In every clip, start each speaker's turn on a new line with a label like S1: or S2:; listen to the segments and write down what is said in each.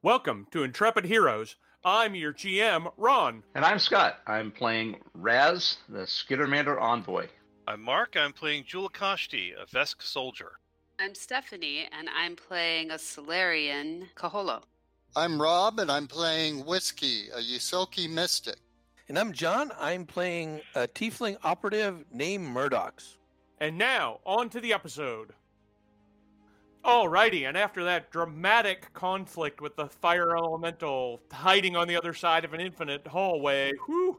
S1: Welcome to Intrepid Heroes. I'm your GM, Ron.
S2: And I'm Scott. I'm playing Raz, the Skittermander Envoy.
S3: I'm Mark. I'm playing Julakashti, a Vesk soldier.
S4: I'm Stephanie, and I'm playing a Solarian Kaholo.
S5: I'm Rob, and I'm playing Whiskey, a Ysoki mystic.
S6: And I'm John. I'm playing a tiefling operative named Murdox.
S1: And now, on to the episode. Alrighty, and after that dramatic conflict with the fire elemental hiding on the other side of an infinite hallway, whew,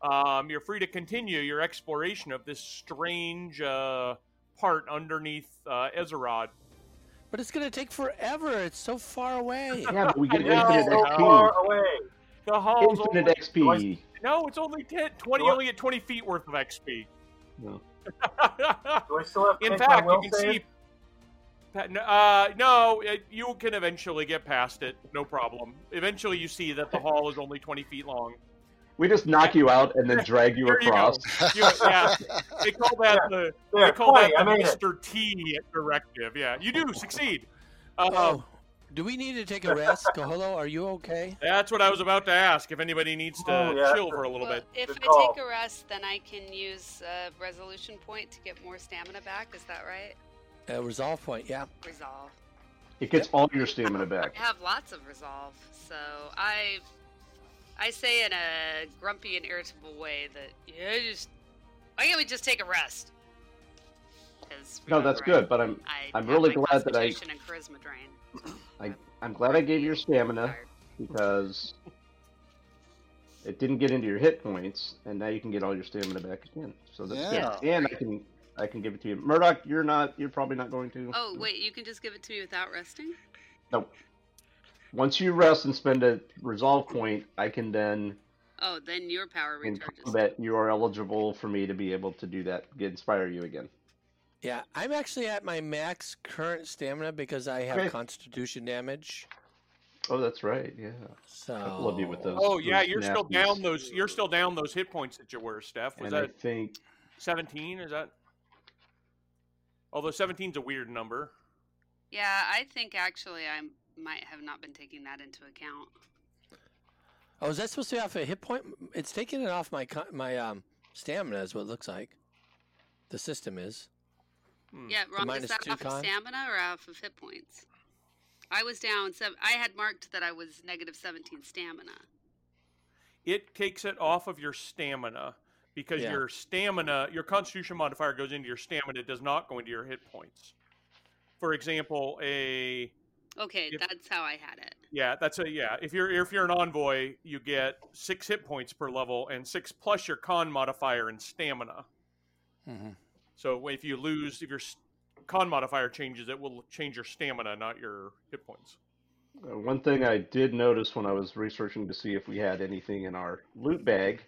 S1: um, you're free to continue your exploration of this strange uh, part underneath uh, Ezerod.
S6: But it's going to take forever. It's so far away.
S2: Yeah, but we get
S1: I know.
S2: infinite
S1: So
S2: XP.
S7: far away.
S1: The hall's
S2: Infinite
S1: only,
S2: XP.
S1: no, it's only 10, 20,
S7: What?
S1: only at 20 feet worth of XP.
S2: No.
S7: Do I still have
S1: In
S7: make my
S1: fact, you can
S7: save?
S1: see. Uh, no, it, you can eventually get past it. No problem. Eventually, you see that the hall is only 20 feet long.
S2: We just knock you out and then drag you
S1: There you
S2: across.
S1: You- yeah, they call that the
S7: There,
S1: they call
S7: 20,
S1: that the
S7: made it.
S1: Mr. T directive. Yeah, you do succeed. Uh,
S6: Oh, do we need to take a rest? Kaholo, are you okay?
S1: That's what I was about to ask. If anybody needs to
S7: Oh, yeah.
S1: chill for a little
S4: Well,
S1: bit.
S4: if I take a rest, then I can use a resolution point to get more stamina back. Is that right?
S6: A resolve point, yeah.
S4: Resolve.
S2: It gets all your stamina back.
S4: I have lots of resolve, so I, I say in a grumpy and irritable way that yeah, just why can't we just take a rest?
S2: No, that's
S4: remember,
S2: good, but I'm
S4: I,
S2: I'm really glad that I-
S4: Constitution and charisma drain.
S2: I, I'm glad I gave you your stamina
S4: Tired.
S2: because it didn't get into your hit points, and now you can get all your stamina back again. So that's
S5: Yeah.
S2: good. And I can I can give it to you, Murdoch. You're not. You're probably not going to.
S4: Oh wait, you can just give it to me without resting?
S2: Nope. Once you rest and spend a resolve point, I can then
S4: Oh, then your power
S2: in
S4: recharges.
S2: combat you are eligible for me to be able to do that, get inspire you again.
S6: Yeah, I'm actually at my max current stamina because I have
S2: Okay.
S6: constitution damage.
S2: Oh, that's right. Yeah.
S6: So
S2: I love you with those.
S1: Oh yeah,
S2: those
S1: you're still down those. You're still down those hit points that you were, Steph. Was
S2: And I
S1: that
S2: think
S1: 17? Is that? Although 17's a weird number.
S4: Yeah, I think actually I might have not been taking that into account.
S6: Oh, is that supposed to be off a hit point? It's taking it off my my um stamina is what it looks like. The system is.
S1: Hmm.
S4: Yeah, Ron, is that
S6: two
S4: off of stamina or off of hit points? I was down seven. I had marked that I was negative 17 stamina.
S1: It takes it off of your stamina because
S6: Yeah.
S1: your stamina, your Constitution modifier goes into your stamina. It does not go into your hit points. For example, a
S4: Okay,
S1: If-
S4: that's how I had it.
S1: Yeah, that's a yeah. If you're if you're an envoy, you get six hit points per level and six plus your con modifier and stamina.
S6: Mm-hmm.
S1: So if you lose, if your con modifier changes, it will change your stamina, not your hit points.
S2: uh, one thing I did notice when I was researching to see if we had anything in our loot bag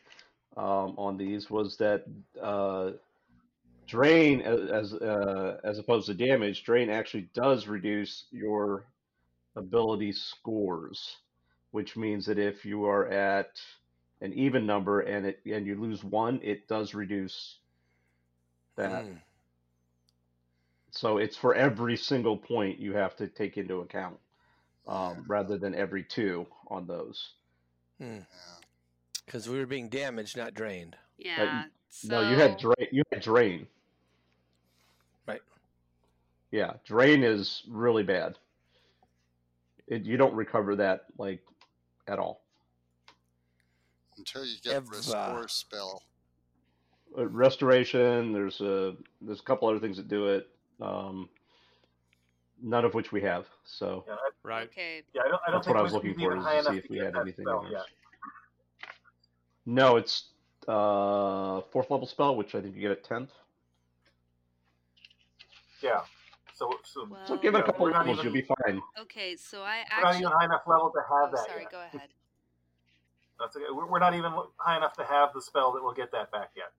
S2: um, on these was that uh, drain as uh, as opposed to damage, drain actually does reduce your ability scores, which means that if you are at an even number and it and you lose one, it does reduce that.
S6: Mm.
S2: So it's for every single point you have to take into account, um, rather than every two on those.
S6: Because we were being damaged, not drained.
S4: Yeah. so,
S2: No, you had drain. You had drain.
S6: Right.
S2: Yeah, drain is really bad. It, you don't recover that like at all.
S5: Until you get
S6: Eva.
S5: restore spell.
S2: Uh, restoration. There's a there's a couple other things that do it. Um, none of which we have. So
S7: Yeah, I,
S1: Right.
S4: Okay.
S7: yeah, I don't, I don't
S2: That's
S7: think
S2: what I was looking for, is to see if we had anything
S7: spell
S2: in
S7: yet.
S2: Ours. no, it's uh fourth level spell, which I think you get at tenth.
S7: Yeah. So, so
S4: Well,
S2: So give it a couple
S7: we're
S2: levels,
S7: even-
S2: you'll be fine.
S4: Okay, so I
S7: we're not even high enough level to have
S4: Oh,
S7: that
S4: sorry.
S7: yet.
S4: Go ahead.
S7: That's okay. We're, we're not even high enough to have the spell that will get that back yet.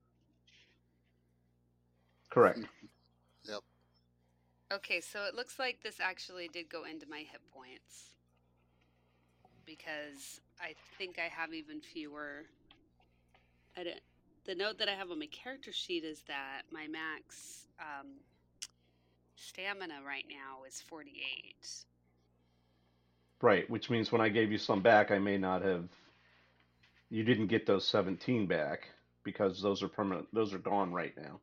S2: Correct. Yep.
S4: Okay, so it looks like this actually did go into my hit points because I think I have even fewer. I don't, the note that I have on my character sheet is that my max um, stamina right now is 48.
S2: Right, which means when I gave you some back, I may not have. You didn't get those 17 back because those are permanent. Those are gone right now.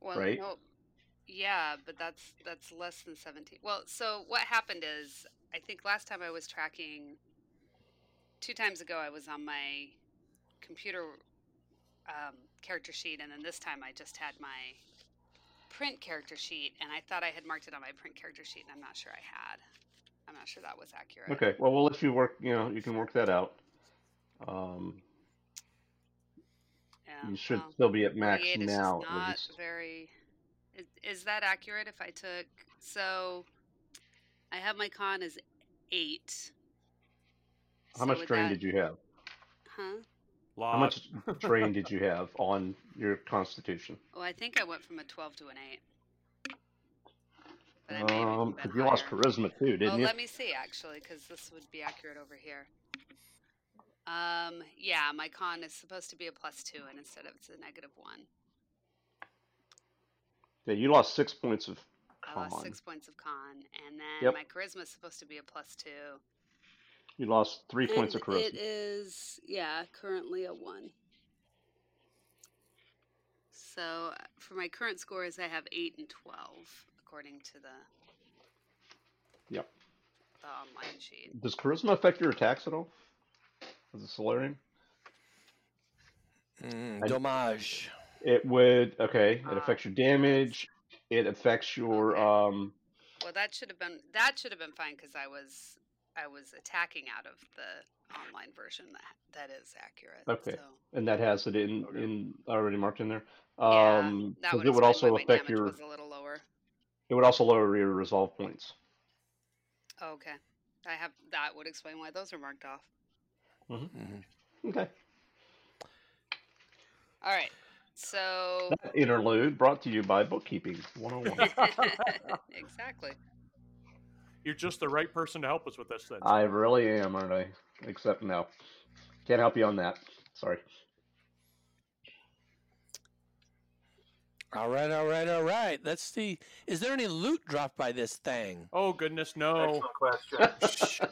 S4: Well,
S2: Right?
S4: no, yeah, but that's that's less than seventeen. Well, so what happened is, I think last time I was tracking. Two times ago, I was on my computer um, character sheet, and then this time I just had my print character sheet, and I thought I had marked it on my print character sheet, and I'm not sure I had. I'm not sure that was accurate.
S2: Okay, well, we'll let you work. You know, you can work that out. Um,
S4: Yeah,
S2: you should
S4: well,
S2: still be at max
S4: 48 is
S2: now,
S4: not very. Is, is that accurate? If I took so, I have my con as eight.
S2: How much
S4: would
S2: drain
S4: that-
S2: did you have?
S4: Huh?
S1: Lot.
S2: How much drain did you have on your constitution?
S4: Well, I think I went from a twelve to an eight. But I may have
S2: Um,
S4: even
S2: 'cause
S4: been
S2: you lost charisma too,
S4: Oh,
S2: didn't you?
S4: let me see actually, because this would be accurate over here. Um, yeah, my con is supposed to be a plus two, and instead of it's a negative one.
S2: Yeah, you lost six points of con.
S4: I lost six points of con, and then
S2: Yep.
S4: my charisma is supposed to be a plus two.
S2: You lost three points of
S4: And
S2: charisma.
S4: It is, yeah, currently a one. So uh, for my current scores, I have eight and twelve, according to the
S2: Yep.
S4: the online sheet.
S2: Does charisma affect your attacks at all? As a Solarian?
S6: Mm,
S2: I-
S6: Dommage.
S2: It would. Okay, it
S4: Ah.
S2: affects your damage. It affects your
S4: Okay.
S2: um.
S4: Well, that should have been that should have been fine because I was I was attacking out of the online version. That that is accurate.
S2: Okay.
S4: So,
S2: And that has it in
S7: Okay.
S2: in already marked in there.
S4: yeah,
S2: Um,
S4: that
S2: 'cause
S4: would
S2: it would also
S4: my
S2: affect
S4: damage
S2: your.
S4: was a little lower.
S2: It would also lower your resolve points.
S4: Oh, okay, I have that would explain why those are marked off.
S6: Mm-hmm.
S2: Okay.
S4: All right, so
S2: That interlude brought to you by Bookkeeping 101.
S4: exactly.
S1: You're just the right person to help us with this then.
S2: I really am, aren't I? Except no, can't help you on that. Sorry.
S6: All right, all right, all right. Let's see. Is there any loot dropped by this thing?
S1: oh goodness, no.
S7: Excellent question.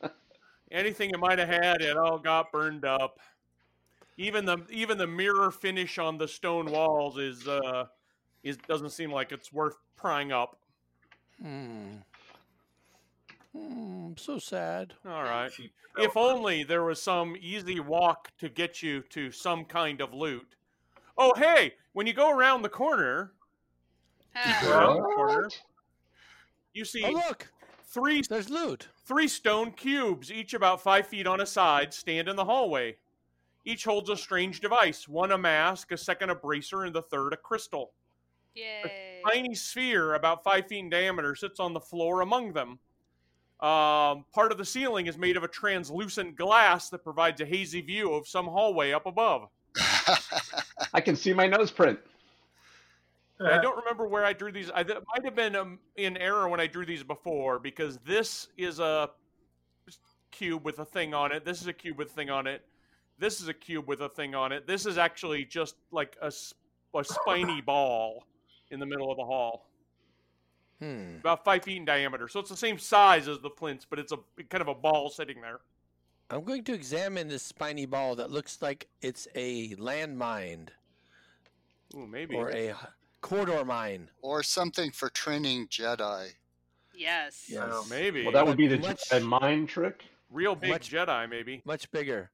S1: Anything it might have had, it all got burned up. Even the even the mirror finish on the stone walls is uh is doesn't seem like it's worth prying up.
S6: Hmm. Hmm. So sad.
S1: All right. If only there was some easy walk to get you to some kind of loot. Oh, hey, when you go around the corner, around the corner, you see
S6: Oh look,
S1: three
S6: there's loot.
S1: three stone cubes, each about five feet on a side, stand in the hallway. Each holds a strange device: one a mask, a second a bracer, and the third a crystal.
S4: Yay!
S1: A tiny sphere about five feet in diameter sits on the floor among them. Um, part of the ceiling is made of a translucent glass that provides a hazy view of some hallway up above.
S2: I can see my nose print.
S1: I don't remember where I drew these. I th- might have been um, in error when I drew these before because this is a cube with a thing on it. This is a cube with a thing on it. This is a cube with a thing on it. This is actually just like a spiny ball in the middle of the hall.
S6: Hmm.
S1: about five feet in diameter. So it's the same size as the plinths, but it's a kind of a ball sitting there.
S6: I'm going to examine this spiny ball that looks like it's a landmine
S1: Ooh, maybe.
S6: or a corridor mine.
S5: or something for training Jedi.
S4: yes.
S6: Yes.
S7: Oh,
S1: maybe.
S2: Well, that would be the
S6: Much-
S2: Jedi mind trick.
S1: Real big
S6: much-
S1: Jedi, maybe.
S6: Much bigger.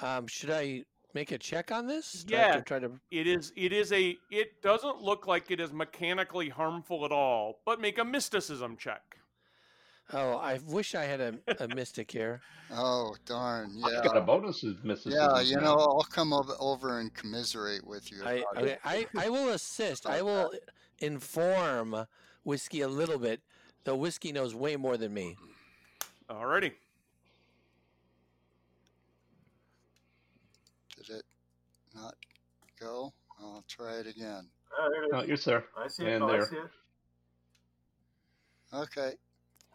S6: Um, should I make a check on this? Do I have
S1: Yeah.
S6: to Try to.
S1: It is. It is a. It doesn't look like it is mechanically harmful at all. But make a mysticism check.
S6: Oh, I wish I had a, a mystic here.
S5: Oh darn!
S2: Yeah, I've got a
S5: Yeah,
S2: bonus of Mrs.
S5: yeah. You know, I'll come over, over and commiserate with you.
S6: I,
S5: about
S6: okay. I I will assist. I will inform whiskey a little bit. Though whiskey knows way more than me.
S1: Alrighty.
S5: Did it not go? I'll try it again.
S7: Ah, there it
S2: Oh,
S7: is.
S2: you're there.
S7: I see it.
S2: and
S7: Oh, I
S2: there.
S7: see it.
S5: Okay.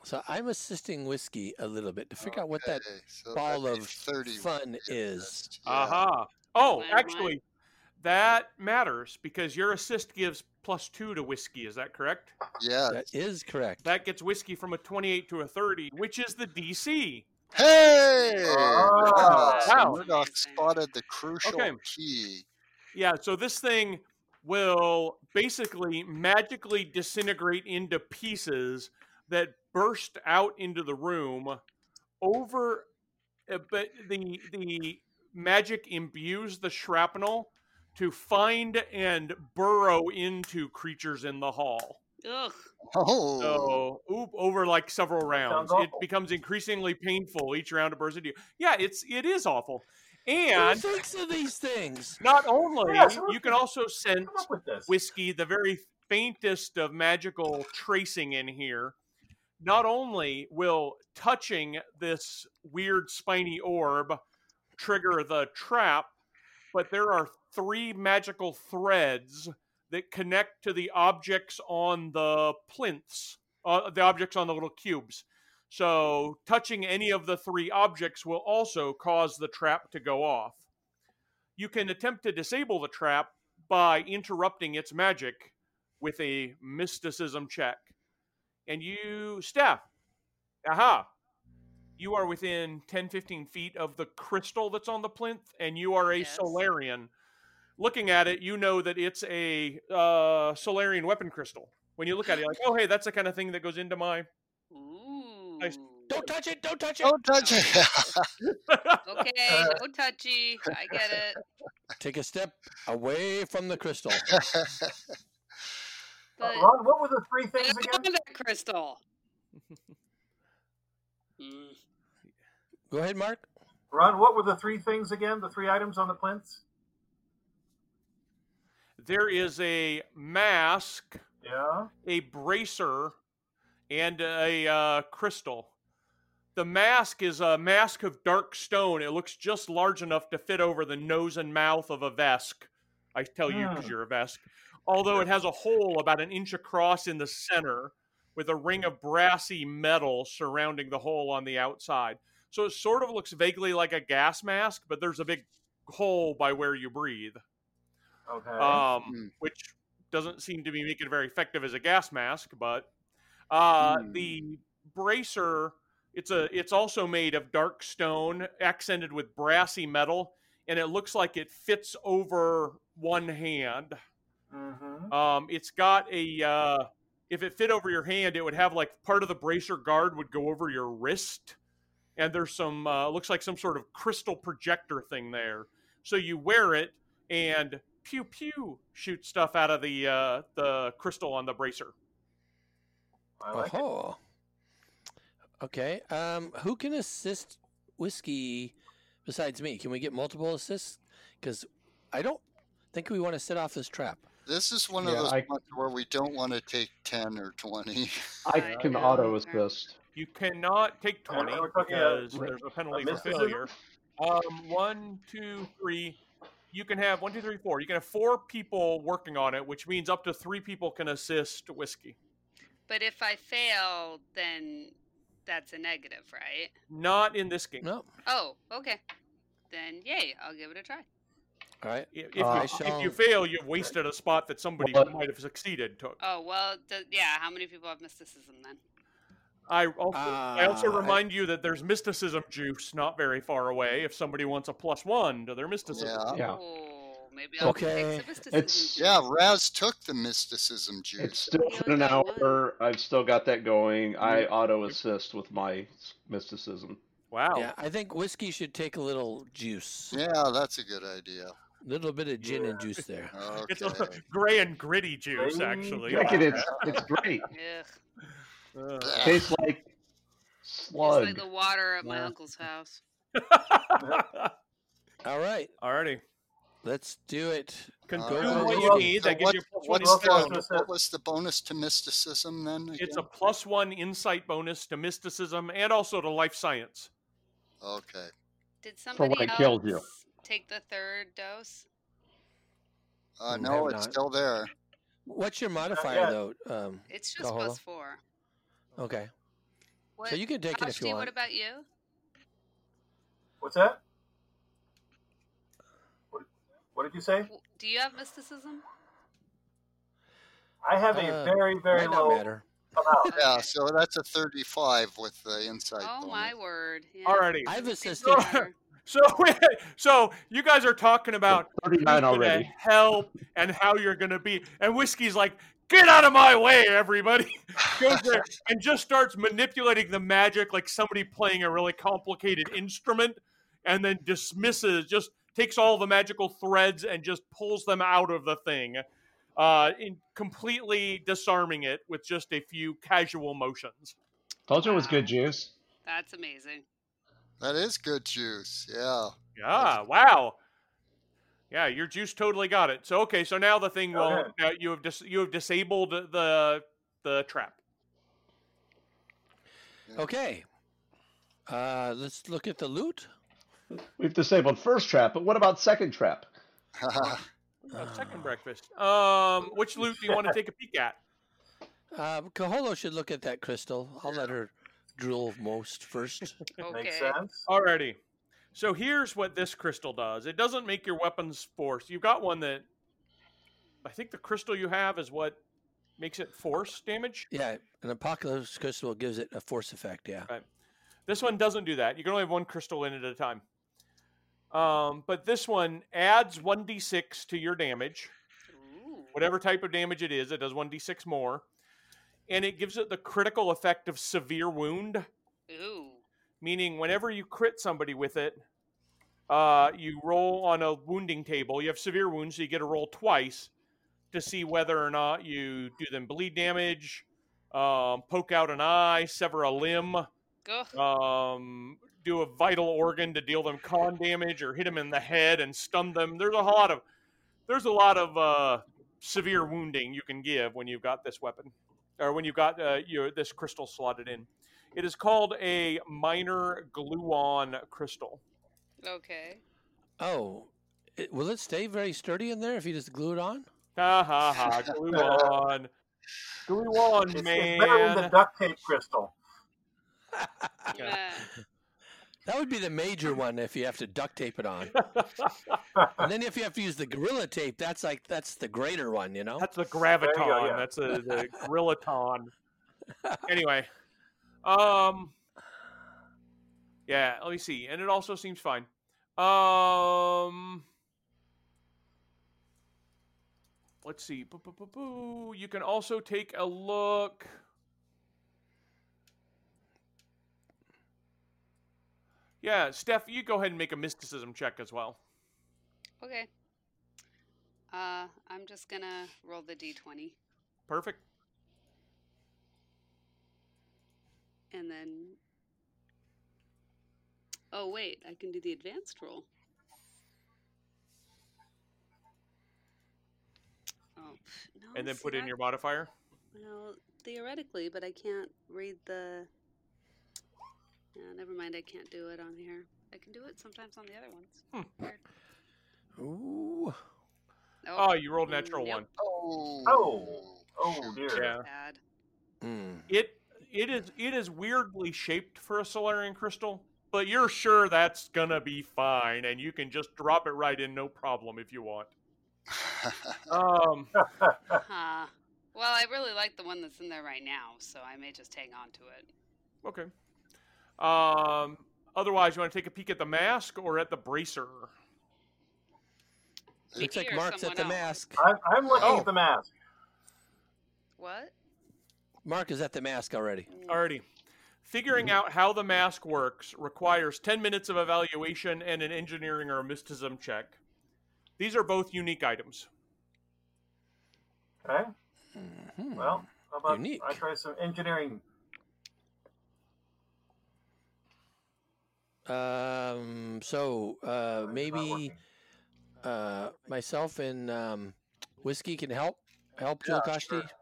S6: So I'm assisting whiskey a little bit to figure out what that
S5: so
S6: ball
S5: that'd
S6: of
S5: 30
S6: fun is.
S5: that's- yeah.
S1: Aha. Oh, actually, that matters because your assist gives plus two to whiskey. Is that correct?
S5: Yeah.
S6: That is correct.
S1: That gets whiskey from a 28 to a 30, which is the DC.
S5: Hey!
S7: Oh.
S5: So
S1: Wow.
S5: Murdoch spotted the crucial
S1: Okay.
S5: key.
S1: Yeah, so this thing will basically magically disintegrate into pieces that burst out into the room over uh, but the the magic imbues the shrapnel to find and burrow into creatures in the hall.
S4: Ugh.
S5: Oh.
S1: So, oop, over like several rounds, it becomes increasingly painful each round it bursts into you. Yeah, it's it is awful.
S6: And Who
S1: And
S6: thinks of these things?
S1: not only
S7: Yeah, so
S1: you can also sense
S7: with
S1: whiskey, the very faintest of magical tracing in here. Not only will touching this weird spiny orb trigger the trap, but there are three magical threads that connect to the objects on the plinths, uh, the objects on the little cubes. So, touching any of the three objects will also cause the trap to go off. You can attempt to disable the trap by interrupting its magic with a mysticism check. And you, Steph, aha, you are within 10 15 feet of the crystal that's on the plinth, and you are a
S4: Yes.
S1: Solarian. Looking at it, you know that it's a uh, Solarian weapon crystal. When you look at it, you're like, oh, hey, that's the kind of thing that goes into my.
S4: Ooh.
S1: Nice.
S6: Don't touch it! Don't touch it!
S5: Don't touch it.
S4: Okay, no touchy. I get it.
S6: Take a step away from the crystal.
S7: Uh,
S4: But
S7: Ron, what were the three things again?
S4: that crystal. Mm.
S6: Go ahead, Mark.
S7: Ron, what were the three things again? The three items on the plinths?
S1: There is a mask,
S7: Yeah.
S1: a bracer, and a uh, crystal. The mask is a mask of dark stone. It looks just large enough to fit over the nose and mouth of a Vesk. I tell you because
S7: Hmm.
S1: you're a Vesk. Although it has a hole about an inch across in the center with a ring of brassy metal surrounding the hole on the outside. So it sort of looks vaguely like a gas mask, but there's a big hole by where you breathe
S7: Okay.
S1: um,
S5: Hmm.
S1: which doesn't seem to be making it very effective as a gas mask. But uh,
S5: Hmm.
S1: the bracer, it's a, it's also made of dark stone accented with brassy metal, and it looks like it fits over one hand.
S7: mm-hmm.
S1: Um, it's got a, uh, if it fit over your hand, it would have like part of the bracer guard would go over your wrist, and there's some, uh, looks like some sort of crystal projector thing there. So you wear it, and pew pew shoot stuff out of the uh, the crystal on the bracer.
S7: I like it.
S6: Oh. Okay. Um, who can assist whiskey besides me? Can we get multiple assists? Because I don't think we want to set off this trap.
S5: This is one of those
S2: I-
S5: ones where we don't want to take 10 or 20.
S2: I can
S4: yeah.
S2: auto assist.
S1: You cannot take twenty
S7: we're talking,
S1: because there's a penalty for failure. Um, one, two, three. You can have one, two, three, four. You can have four people working on it, which means up to three people can assist whiskey.
S4: But if I fail, then that's a negative, right?
S1: Not in this game.
S6: No.
S4: Oh, okay. Then yay, I'll give it a try.
S6: All right.
S1: If, if,
S2: Uh,
S1: you,
S6: I
S1: if you fail, you've wasted a spot that somebody
S2: Well,
S1: might have succeeded took.
S4: Oh well, th- yeah. How many people have mysticism then?
S1: I also, I also
S6: Uh, I-
S1: remind you that there's mysticism juice not very far away. If somebody wants a plus one to their mysticism,
S5: Yeah.
S2: Yeah.
S4: Oh, maybe I'll
S6: Okay,
S4: take
S2: it's-
S4: juice.
S5: Yeah, Raz took the mysticism juice.
S2: It's
S5: juice.
S2: still been an hour. I've still got that going. I auto assist with my mysticism.
S1: wow.
S6: Yeah, I think whiskey should take a little juice.
S5: Yeah, that's a good idea.
S6: A little bit of gin and juice there.
S1: It's a gray and gritty juice,
S7: Gray-
S1: actually.
S2: Drink it. It's it's great.
S4: Ugh.
S1: Uh,
S5: Ugh.
S2: Tastes like
S4: It's
S2: slug.
S4: like the water at my
S2: Yeah.
S4: uncle's house.
S6: All right,
S1: Alrighty.
S6: let's do it.
S1: Consume
S5: Uh,
S1: what you
S5: what-
S1: need.
S5: so
S1: That gives
S5: what-
S1: you a plus one
S5: what's,
S7: What's the-
S5: the, what was the bonus to mysticism then?
S1: It's a plus one insight bonus to mysticism and also to life science.
S5: Okay.
S4: Did
S2: when
S4: somebody
S2: it
S4: else
S2: killed you.
S4: take the third dose?
S5: Uh, no, it's
S6: not.
S5: still there.
S6: What's your modifier though? Um,
S4: It's just
S6: Kaholo?
S4: plus four.
S6: Okay,
S4: What,
S6: so you can take it if you want.
S4: What about you?
S7: What's that? What, What did you say?
S4: Do you have mysticism?
S7: I have a
S6: Uh,
S7: very, very
S6: Might not
S7: low
S6: matter.
S7: amount.
S5: Yeah,
S4: Okay.
S5: so that's a 35 with the insight.
S4: Oh
S5: bonus.
S4: my word! Yeah.
S1: Alrighty.
S6: I've assisted.
S4: better.
S1: So, so you guys are talking about
S2: 39 already.
S1: help and how you're gonna be, and whiskey's like, "Get out of my way, everybody!" Goes there and just starts manipulating the magic like somebody playing a really complicated instrument, and then dismisses, just takes all the magical threads and just pulls them out of the thing, uh, in completely disarming it with just a few casual motions.
S2: Told you it was good juice.
S4: That's amazing.
S5: That is good juice. Yeah.
S1: Yeah. Wow. Yeah, your juice totally got it. So okay, so now the thing will
S7: Okay.
S1: now you have dis- you have disabled the the trap.
S6: Okay. Uh, let's look at the loot.
S2: We've disabled first trap, but what about second trap?
S1: Uh, second breakfast. Um, which loot do you want to take a peek at?
S6: Uh, Kaholo should look at that crystal. I'll let her drool most first.
S4: Okay.
S7: Makes sense.
S1: Alrighty. So here's what this crystal does. It doesn't make your weapons force. You've got one that I think the crystal you have is what makes it force damage.
S6: yeah, an apocalypse crystal gives it a force effect. Yeah.
S1: This one doesn't do that. You can only have one crystal in it at a time. Um, but this one adds 1d6 to your damage.
S4: Ooh.
S1: Whatever type of damage it is, it does 1d6 more. And it gives it the critical effect of severe wound,
S4: Ooh.
S1: Meaning whenever you crit somebody with it, uh, you roll on a wounding table. You have severe wounds, so you get to roll twice to see whether or not you do them bleed damage, um, poke out an eye, sever a limb, um, do a vital organ to deal them con damage or hit them in the head and stun them. There's a lot of there's a lot of uh, severe wounding you can give when you've got this weapon or when you've got uh, your this crystal slotted in. It is called a minor gluon crystal.
S4: Okay.
S6: Oh, it, will it stay very sturdy in there if you just glue it on?
S1: Ha ha ha! Gluon, gluon,
S7: It's, it's
S1: man.
S7: better than the duct tape crystal.
S4: Yeah.
S6: That would be the major one if you have to duct tape it on. And then if you have to use the gorilla tape, that's like that's the greater one, you know.
S1: That's the
S7: you go,
S1: graviton.
S7: yeah.
S1: That's a, the gorillaton. anyway, um, yeah. Let me see, and it also seems fine. Um, let's see. Boo, boo, boo, boo. You can also take a look. Yeah, Steph, you go ahead and make a mysticism check as well.
S4: Okay. Uh, I'm just gonna roll the d20
S1: Perfect.
S4: And then. Oh wait, I can do the advanced roll. Oh no.
S1: And then
S4: see,
S1: put in
S4: that-
S1: your modifier.
S4: Well, theoretically, but I can't read the. Yeah, never mind. I can't do it on here. I can do it sometimes on the other ones.
S1: Hmm.
S6: Ooh.
S1: Oh, you rolled natural
S4: yep.
S1: one.
S5: Oh.
S7: Oh. Oh dear.
S1: Yeah.
S4: Bad.
S6: Mm.
S1: it it is it is weirdly shaped for a Solarian crystal, but you're sure that's gonna be fine, and you can just drop it right in, no problem, if you want. Um,
S4: Huh. Well, I really like the one that's in there right now, so I may just hang on to it.
S1: okay. Um, otherwise, you want to take a peek at the mask or at the bracer?
S6: Looks
S4: Me
S6: like
S4: or
S6: Mark's at the
S4: else?
S6: mask.
S7: I'm, I'm looking
S1: Oh.
S7: at the mask.
S4: What?
S6: Mark is at the mask already.
S1: Already. Figuring out how the mask works requires 10 minutes of evaluation and an engineering or mysticism check. These are both unique items.
S7: Okay.
S6: Mhm.
S7: Well, how about
S6: Unique.
S7: I try some engineering?
S6: Um. So uh, maybe uh, myself and um, whiskey can help help
S7: Yeah,
S6: Joe Kashti.
S7: sure.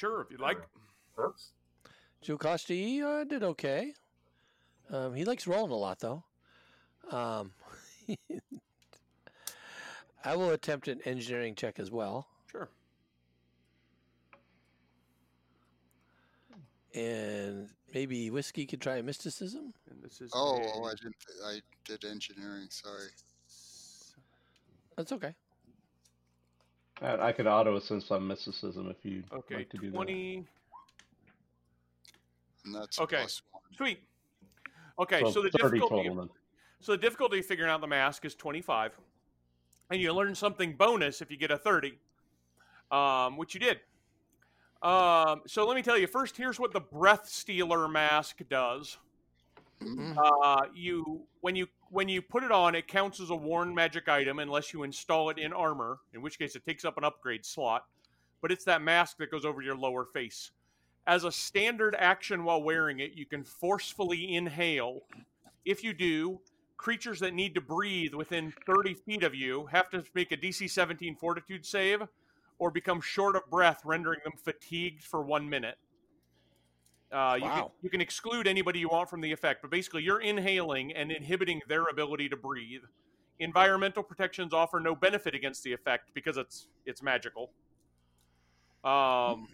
S1: Sure, if you'd like.
S7: Oops.
S6: Joe Kashti uh, did okay. Um, he likes rolling a lot though. Um, I will attempt an engineering check as well,
S1: Sure.
S6: and maybe whiskey could try a mysticism.
S1: And this is
S5: Oh,
S1: a
S5: oh, I didn't. I did engineering. Sorry.
S6: That's okay.
S2: I, I could auto assist on mysticism if you'd
S1: Okay,
S2: like to do that.
S1: 20.
S5: And that's
S1: Okay.
S5: plus one.
S1: Sweet. Okay, so,
S2: So,
S1: the difficulty
S2: total
S1: so the difficulty of figuring out the mask is 25. And you learn something bonus if you get a 30. Um, which you did. Um, so let me tell you first here's what the breath stealer mask does.
S5: Mm,
S1: Uh, you when you when you put it on, it counts as a worn magic item unless you install it in armor, in which case it takes up an upgrade slot. But it's that mask that goes over your lower face. As a standard action while wearing it, you can forcefully inhale. If you do, creatures that need to breathe within 30 feet of you have to make a DC 17 Fortitude save, or become short of breath, rendering them fatigued for one minute. Uh, you, can, you can exclude anybody you want from the effect, but basically you're inhaling and inhibiting their ability to breathe. Environmental protections offer no benefit against the effect because it's it's magical. Um,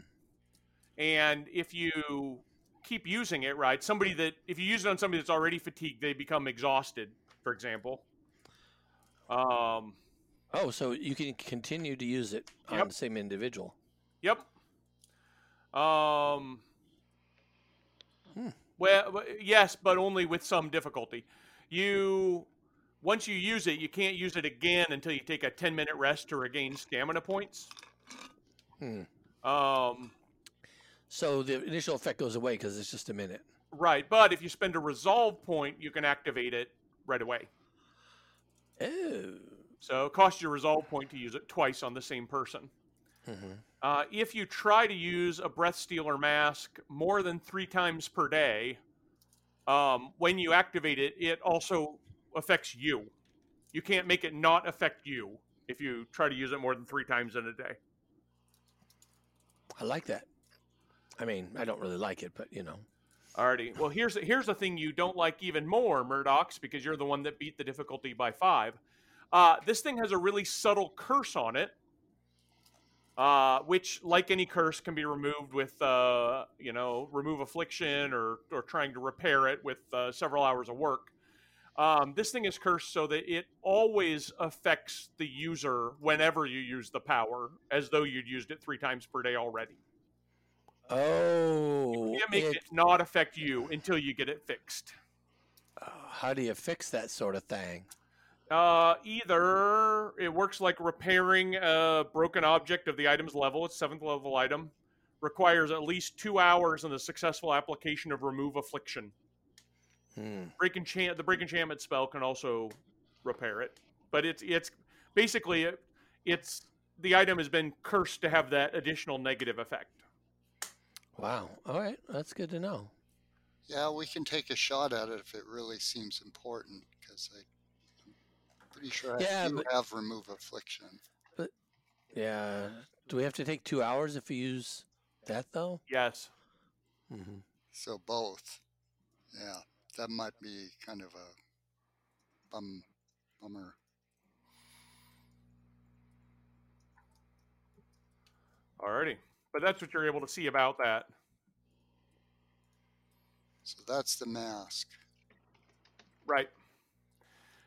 S1: and if you keep using it, right, somebody that if you use it on somebody that's already fatigued, they become exhausted, for example. Um,
S6: Oh, so you can continue to use it on
S1: Yep.
S6: the same individual.
S1: Yep. Um. Well, yes, but only with some difficulty. You once you use it, you can't use it again until you take a ten minute rest to regain stamina points.
S6: Hmm.
S1: Um.
S6: So the initial effect goes away because it's just a minute.
S1: Right, but if you spend a resolve point, you can activate it right away.
S6: Oh.
S1: So it costs you a resolve point to use it twice on the same person.
S6: Hmm
S1: Uh, if you try to use a breath stealer mask more than three times per day, um, when you activate it, it also affects you. You can't make it not affect you if you try to use it more than three times in a day.
S6: I like that. I mean, I don't really like it, but you know.
S1: Alrighty. Well, here's here's the thing you don't like even more, Murdox, because you're the one that beat the difficulty by five. Uh, this thing has a really subtle curse on it, uh, which, like any curse, can be removed with, uh, you know, remove affliction or or trying to repair it with uh, several hours of work. Um, this thing is cursed so that it always affects the user whenever you use the power, as though you'd used it three times per day already.
S6: Oh,
S1: You can't make
S6: it-
S1: it not affect you until you get it fixed.
S6: uh, how do you fix that sort of thing?
S1: Uh, either it works like repairing a broken object of the item's level, it's seventh level item, requires at least two hours in the successful application of remove affliction.
S6: Hmm.
S1: Break enchant the break enchantment spell can also repair it, but it's it's basically it, it's the item has been cursed to have that additional negative effect.
S6: Wow. All right, that's good to know.
S5: Yeah, we can take a shot at it if it really seems important, because I'm pretty sure I
S6: Yeah,
S5: do
S6: but-
S5: have remove affliction.
S6: But yeah. Do we have to take two hours if we use that though?
S1: Yes.
S6: hmm
S5: So both. Yeah, that might be kind of a bum, bummer.
S1: Alrighty. But that's what you're able to see about that.
S5: So that's the mask.
S1: Right.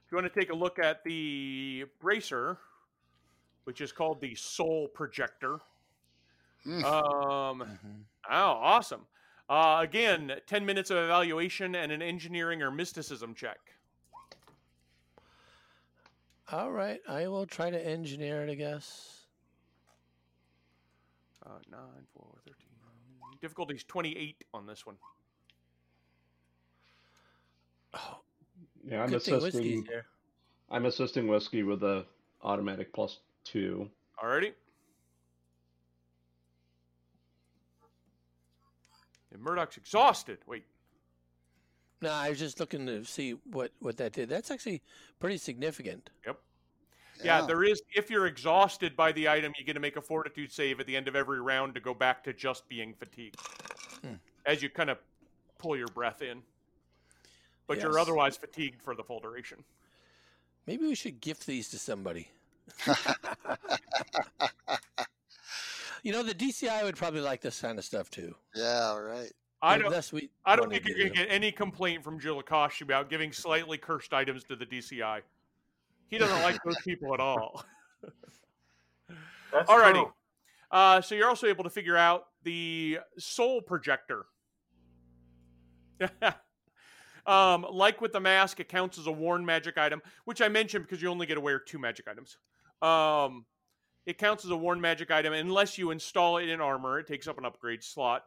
S1: If you want to take a look at the bracer, which is called the Soul Projector.
S5: Hmm.
S1: Um,
S6: hmm
S1: oh, awesome. Uh, again, 10 minutes of evaluation and an engineering or mysticism check.
S6: All right, I will try to engineer it. I guess.
S1: Uh, 9, 4, 13. Difficulty's 28 on this one.
S2: Yeah, I'm
S6: good
S2: assisting.
S6: here.
S2: I'm assisting whiskey with a automatic plus two.
S1: Alrighty. And Murdoch's exhausted. Wait.
S6: No, I was just looking to see what what that did. That's actually pretty significant. Yep.
S1: Yeah, there is. If you're exhausted by the item, you get to make a fortitude save at the end of every round to go back to just being fatigued.
S6: Hmm.
S1: As you kind of pull your breath in. But you're otherwise fatigued for the full duration.
S6: Maybe we should gift these to somebody. You know, the DCI would probably like this kind of stuff too.
S5: yeah, right.
S1: I don't.
S6: less we
S1: I don't think you're going to get any complaint from Jill Julakashi about giving slightly cursed items to the DCI. He doesn't like those people at all.
S7: That's
S1: Alrighty.
S7: true.
S1: Uh, so you're also able to figure out the soul projector. um, like with the mask, it counts as a worn magic item, which I mentioned because you only get to wear two magic items. Um, it counts as a worn magic item unless you install it in armor. It takes up an upgrade slot,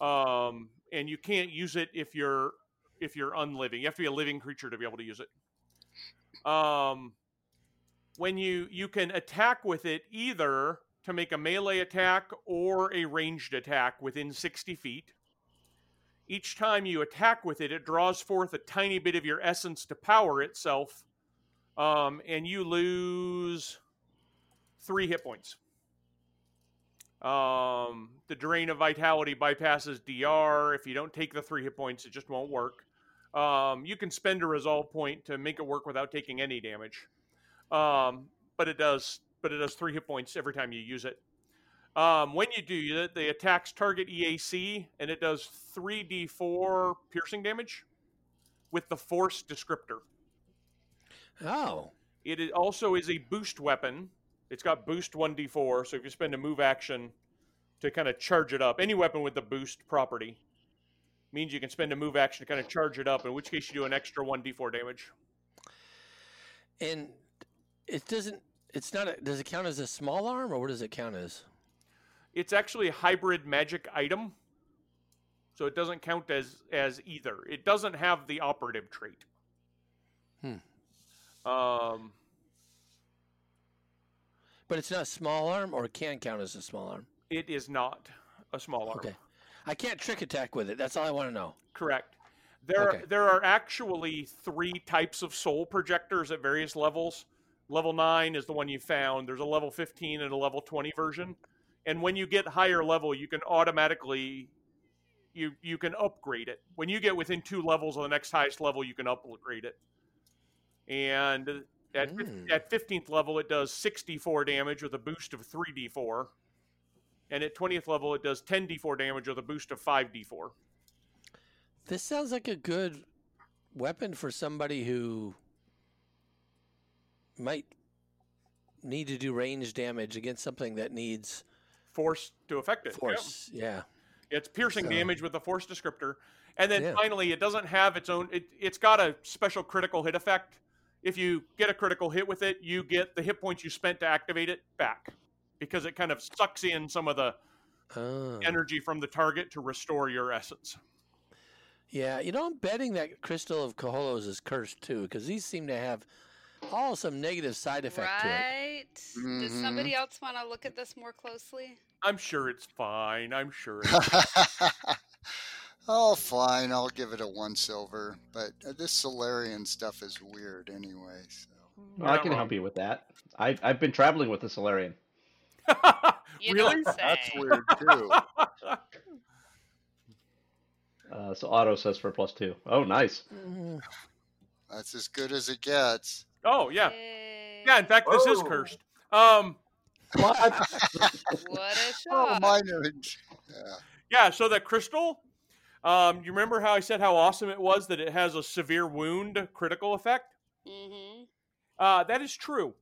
S1: um, and you can't use it if you're if you're unliving. You have to be a living creature to be able to use it. Um, when you you can attack with it either to make a melee attack or a ranged attack within 60 feet. Each time you attack with it, it draws forth a tiny bit of your essence to power itself, um, and you lose three hit points. Um, the drain of vitality bypasses DR. If you don't take the three hit points, it just won't work. Um, you can spend a resolve point to make it work without taking any damage. Um, but it does but it does three hit points every time you use it. Um, when you do the attacks target EAC, and it does 3d4 piercing damage with the Force descriptor.
S6: Oh,
S1: It also is a boost weapon. It's got boost 1d4, so if you spend a move action to kind of charge it up, any weapon with the boost property means you can spend a move action to kind of charge it up, in which case you do an extra 1d4 damage.
S6: and it doesn't. It's not. A, does it count as a small arm, or what does it count as?
S1: It's actually a hybrid magic item so it doesn't count as as either it doesn't have the operative trait
S6: Hmm.
S1: um
S6: But it's not a small arm, or it can count as a small arm.
S1: it is not a small arm
S6: Okay. I can't trick attack with it. That's all I want to know.
S1: correct there
S6: Okay.
S1: there are actually three types of soul projectors at various levels level 9 is the one you found there's a level 15 and a level 20 version and when you get higher level you can automatically you you can upgrade it. When you get within two levels of the next highest level you can upgrade it. And at,
S6: Mm.
S1: at 15th level it does 64 damage with a boost of 3d4 and at 20th level it does 10d4 damage with a boost of 5d4
S6: This sounds like a good weapon for somebody who might need to do range damage against something that needs
S1: force to affect it. yeah.
S6: force. Yeah.
S1: It's piercing
S6: So-
S1: damage with the force descriptor. And then
S6: Yeah.
S1: finally, it doesn't have its own, it, it's got a special critical hit effect. If you get a critical hit with it, you get the hit points you spent to activate it back because it kind of sucks in some of the
S6: Oh.
S1: energy from the target to restore your essence.
S6: Yeah, you know, I'm betting that Crystal of Kaholo's is cursed too, because these seem to have all some negative side effect to it.
S4: Right? Does
S5: Mhm.
S4: somebody else want to look at this more closely?
S1: I'm sure it's fine. I'm sure.
S5: Oh, fine. I'll give it a one silver. But uh, this Solarian stuff is weird anyway. So.
S1: You're
S2: I can
S1: wrong.
S2: help you with that. I've, I've been traveling with the Solarian.
S4: You
S1: really?
S4: don't say.
S5: That's weird too.
S2: Uh, so auto says for plus two. Oh, nice.
S6: Mm,
S5: That's as good as it gets.
S1: Oh, yeah.
S4: Yay.
S1: Yeah, in fact, this is cursed. Um,
S4: What a
S5: Oh,
S4: shot.
S5: mine yeah.
S1: Yeah, so that crystal, um, you remember how I said how awesome it was that it has a severe wound critical effect?
S4: Mm-hmm.
S1: Uh, that is true.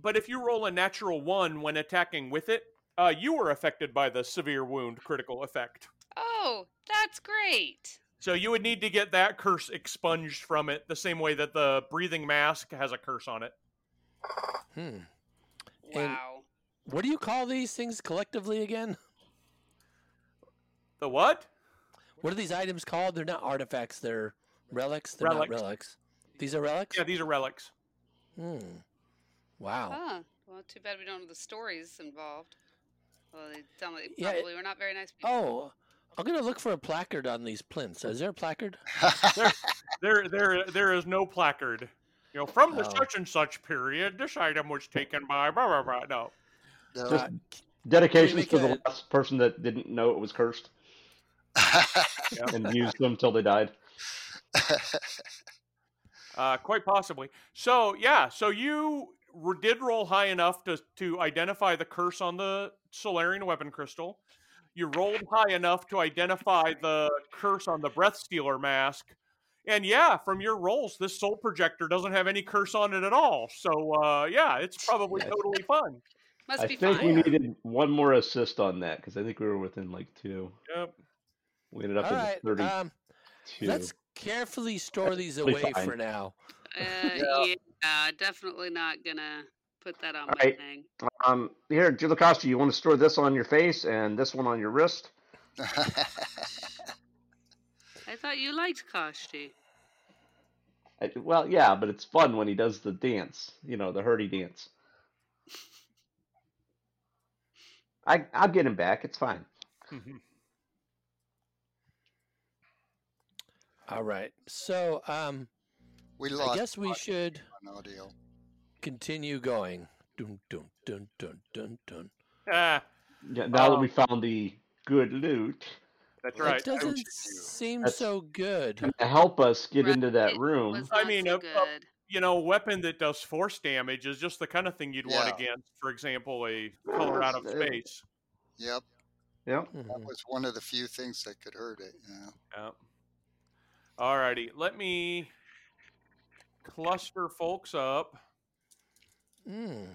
S1: But if you roll a natural one when attacking with it, uh, you were affected by the severe wound critical effect.
S4: Oh, that's great.
S1: So you would need to get that curse expunged from it the same way that the breathing mask has a curse on it.
S6: hmm. And-
S4: Wow.
S6: What do you call these things collectively again?
S1: The what?
S6: What are these items called? They're not artifacts. They're relics. They're
S1: Relics.
S6: not relics. These are relics.
S1: Yeah, these are relics.
S6: Hmm. Wow.
S4: Huh. Well, too bad we don't know the stories involved. Well, they sound like
S6: Yeah, it-
S4: probably were not very nice people.
S6: Oh, I'm gonna look for a placard on these plinths. Is there a placard?
S1: There, there, there is no placard. You know, from the
S6: Oh.
S1: such and such period, this item was taken by blah blah blah. No,
S5: No.
S2: Just
S6: Uh,
S2: dedications
S6: make
S2: to the last person that didn't know it was cursed and used them till they died.
S1: Uh, quite possibly. So yeah, so you r- did roll high enough to to identify the curse on the Solarian weapon crystal. You rolled high enough to identify the curse on the Breath Stealer mask, And yeah, from your rolls, this soul projector doesn't have any curse on it at all. So uh, yeah, it's probably
S2: Yeah.
S1: totally fun.
S4: Must
S2: I
S4: be
S2: think
S4: fun.
S2: we needed one more assist on that because I think we were within like two.
S1: Yep.
S2: We ended up
S6: All
S2: in
S6: right.
S2: thirty-two.
S6: Um, let's carefully store these away
S2: fine.
S6: for now.
S4: Uh,
S5: Yeah.
S4: yeah, definitely not gonna put that on
S2: All
S4: my
S2: right.
S4: thing.
S2: um, here, Julikoshti, you want to store this on your face and this one on your wrist?
S4: I thought you liked Kashti.
S2: I, well, yeah, but it's fun when he does the dance. You know, the hurdy dance. I I'll get him back. It's fine.
S6: All right. So, um,
S5: we lost.
S6: I guess we should
S5: on audio.
S6: Continue going. Dun, dun, dun, dun, dun, dun.
S1: Ah,
S2: Yeah, now that
S1: Um,
S2: we found the good loot,
S1: that's
S5: Well,
S1: right.
S6: It doesn't seem
S2: That's-
S6: so good.
S2: to help us get
S4: Right,
S2: into that
S4: it
S2: room.
S4: Was
S1: I
S4: not
S1: mean,
S4: so
S1: uh,
S4: good.
S1: You know, a weapon that does force damage is just the kind of thing you'd want
S5: Yeah.
S1: against, for example, a color out of
S2: Uh,
S1: space.
S5: Yep,
S2: Yep.
S5: that
S6: Mhm.
S5: was one of the few things that could hurt it. Yeah.
S1: Yeah. Alrighty, let me cluster folks up.
S6: Mm.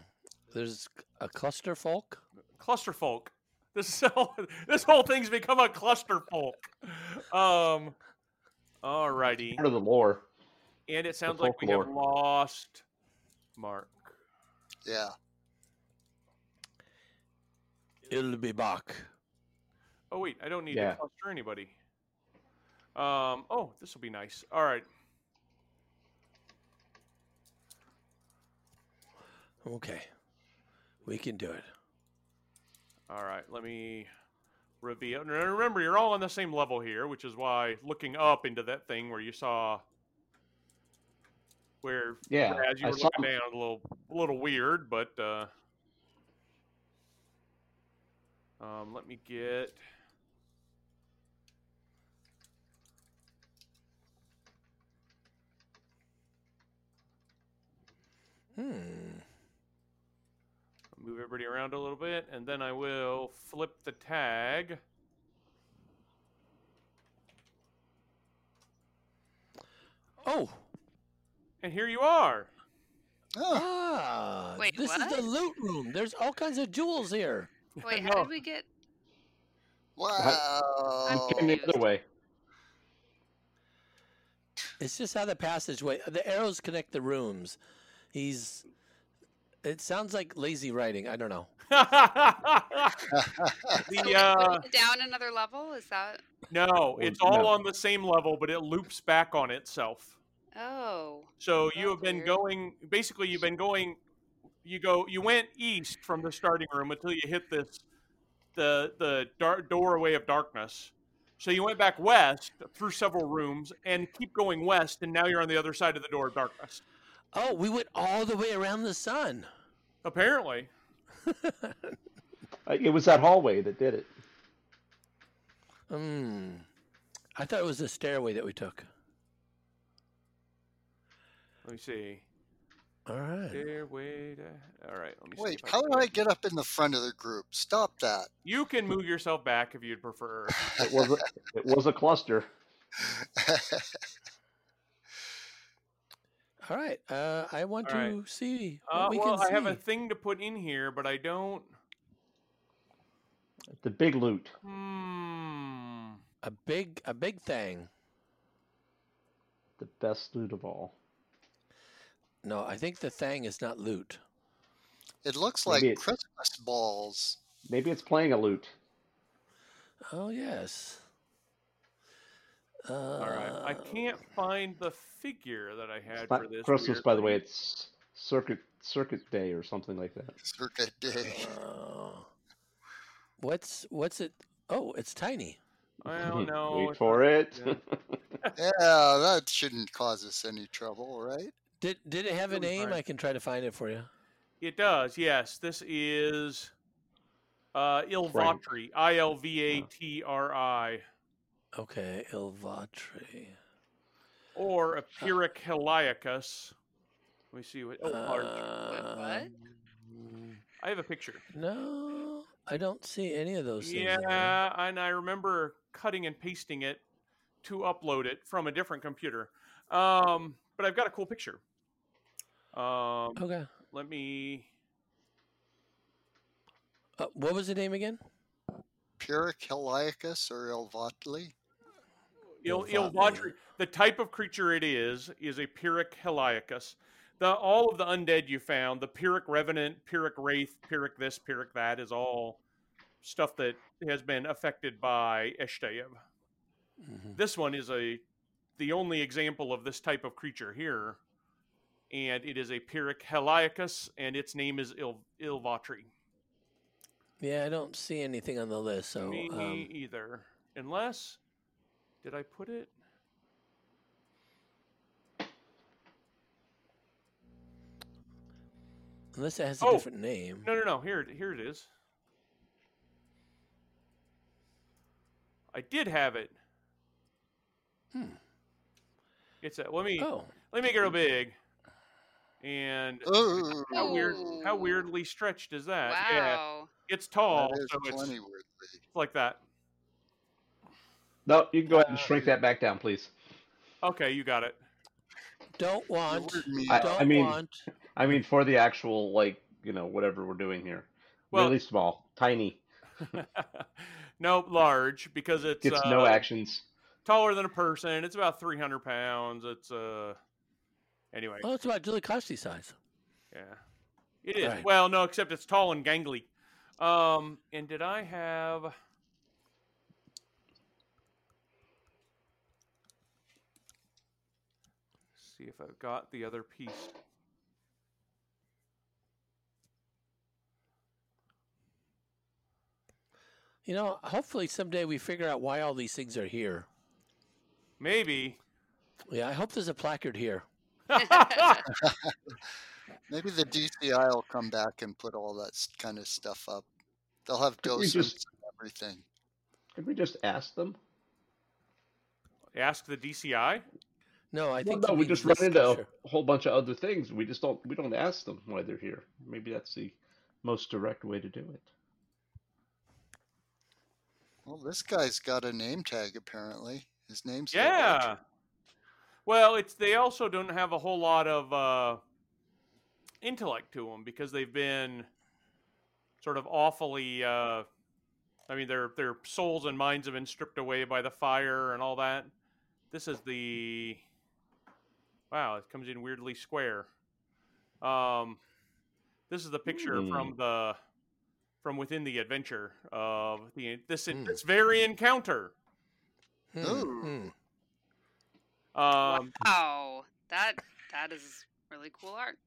S6: There's a cluster folk.
S1: Cluster folk. This whole, this whole thing's become a cluster folk. Um. Alrighty,
S2: Part of the lore.
S1: and it sounds like we have lost Mark.
S5: Yeah.
S6: It'll be back.
S1: Oh wait, I don't need
S2: Yeah.
S1: to cluster anybody. Um. Oh, this will be nice. All right.
S6: Okay. We can do it.
S1: All right, let me reveal. Remember, you're all on the same level here, which is why looking up into that thing where you saw, where
S2: Yeah,
S1: as you
S2: I
S1: were
S2: saw
S1: looking down, a little, a little weird, but uh, um, let me get.
S6: Hmm.
S1: Move everybody around a little bit, and then I will flip the tag.
S6: Oh.
S1: And here you are.
S5: Oh,
S6: Ah.
S4: Wait,
S6: this is the loot room. There's all kinds of jewels here.
S4: Wait, how did we get?
S5: wow.
S2: I'm Came the other way.
S6: It's just how the passageway. The arrows connect the rooms. He's. It sounds like lazy writing. I don't know.
S1: the
S4: So
S1: uh,
S4: went down another level? Is that?
S1: no, it's all
S2: no.
S1: on the same level, but it loops back on itself.
S4: Oh.
S1: So you have been
S4: weird.
S1: going. Basically, you've been going. You go. You went east from the starting room until you hit this, the the dar- doorway of darkness. So you went back west through several rooms and keep going west, and now you're on the other side of the door of darkness.
S6: Oh, we went all the way around the sun.
S1: Apparently,
S2: Uh, It was that hallway that did it.
S6: Hmm. I thought it was the stairway that we took.
S1: let me see.
S6: All right.
S1: Stairway to. All right. Let me.
S5: Wait,
S1: if
S5: how
S1: can
S5: do I get up in the front of the group? Stop that.
S1: You can move yourself back if you'd prefer.
S2: It was a, it was a cluster.
S6: All right. Uh, I want
S1: All
S6: to
S1: right.
S6: see what
S1: Uh,
S6: we
S1: well,
S6: can see.
S1: I have a thing to put in here, but I don't.
S2: The big loot.
S1: Hmm.
S6: a big, a big thing.
S2: The best loot of all.
S6: No, I think the thing is not loot.
S5: it looks like Christmas balls.
S2: Maybe it's playing a loot.
S6: Oh yes. Uh,
S1: All right. I can't find the figure that I had for this.
S2: Christmas,
S1: weird
S2: by the way. It's Circuit Circuit Day or something like that.
S5: Circuit day.
S6: Uh, what's what's it? Oh, it's tiny.
S1: I don't know.
S2: Wait for it.
S1: yeah.
S5: yeah, that shouldn't cause us any trouble, right?
S6: Did did it have a name?
S1: fine.
S6: I can try to find it for you.
S1: It does. Yes. This is uh, Ilvatri. I L V A T R I.
S6: Okay, Ilvatri.
S1: Or Pyrrhic Heliacus. Let me see what. Oh.
S6: Uh,
S4: what?
S1: I have a picture.
S6: No, I don't see any of those things. in here.
S1: Yeah, and I remember cutting and pasting it to upload it from a different computer. Um, but I've got a cool picture. Um,
S6: Okay.
S1: let me.
S6: Uh, what was the name again?
S5: Pyrrhic Heliacus or Ilvatri?
S1: Il,
S6: Ilvatli.
S1: Ilvatri, the type of creature it is, is a Pyrrhic Heliacus. The, all of the undead you found, the Pyrrhic Revenant, Pyrrhic Wraith, Pyrrhic this, Pyrrhic that, is all stuff that has been affected by Eshtaev.
S6: Mhm.
S1: This one is a the only example of this type of creature here, and it is a Pyrrhic Heliacus, and its name is Il, Ilvatri.
S6: Yeah, I don't see anything on the list. So
S1: Me
S6: um,
S1: either. Unless, did I put it?
S6: unless it has a
S1: Oh,
S6: different name.
S1: No, no, no. Here, here it is. I did have it.
S6: Hmm.
S1: It's a, let me
S6: Oh,
S1: let me make it real big. And
S5: Oh,
S1: how weird how weirdly stretched is that? Yeah,
S4: Wow.
S1: it's tall,
S5: that is
S1: so it's
S5: plenty weirdly.
S1: like that.
S2: No, you can go ahead and
S5: Uh,
S2: shrink that back down, please.
S1: Okay, you got it.
S6: don't want.
S2: I-
S6: don't
S2: I mean-
S6: want.
S2: I mean, for the actual, like, you know, whatever we're doing here.
S1: Well-
S2: really small, tiny,
S1: no, large because it's
S2: gets
S1: uh,
S2: no actions.
S1: taller than a person. It's about three hundred pounds. It's uh, anyway.
S6: Oh, it's about Julikoshti size.
S1: Yeah, it is.
S6: Right.
S1: Well, no, except it's tall and gangly. Um, and did I have? See if I've got the other piece.
S6: You know, hopefully someday we figure out why all these things are here.
S1: Maybe.
S6: Yeah, I hope there's a placard here.
S5: Maybe the DCI will come back and put all that kind of stuff up. They'll have
S2: Could we
S5: docents
S2: just-
S5: and everything.
S2: Could we just ask them?
S1: Ask the DCI.
S6: No, I
S2: Well,
S6: think
S2: no, we just run into a whole bunch of other things. We just don't. We don't ask them why they're here. Maybe that's the most direct way to do it.
S5: Well, this guy's got a name tag apparently. His name's
S1: Yeah.
S5: Ilvatri.
S1: Well, it's they also don't have a whole lot of uh, intellect to them because they've been sort of awfully. Uh, I mean, their their souls and minds have been stripped away by the fire and all that. This is the wow. It comes in weirdly square. Um, this is the picture
S2: Hmm.
S1: from the from within the adventure of the this
S6: Hmm.
S1: this very encounter.
S6: Hmm,
S5: Ooh.
S6: hmm.
S1: Um,
S4: wow. That that is really cool art.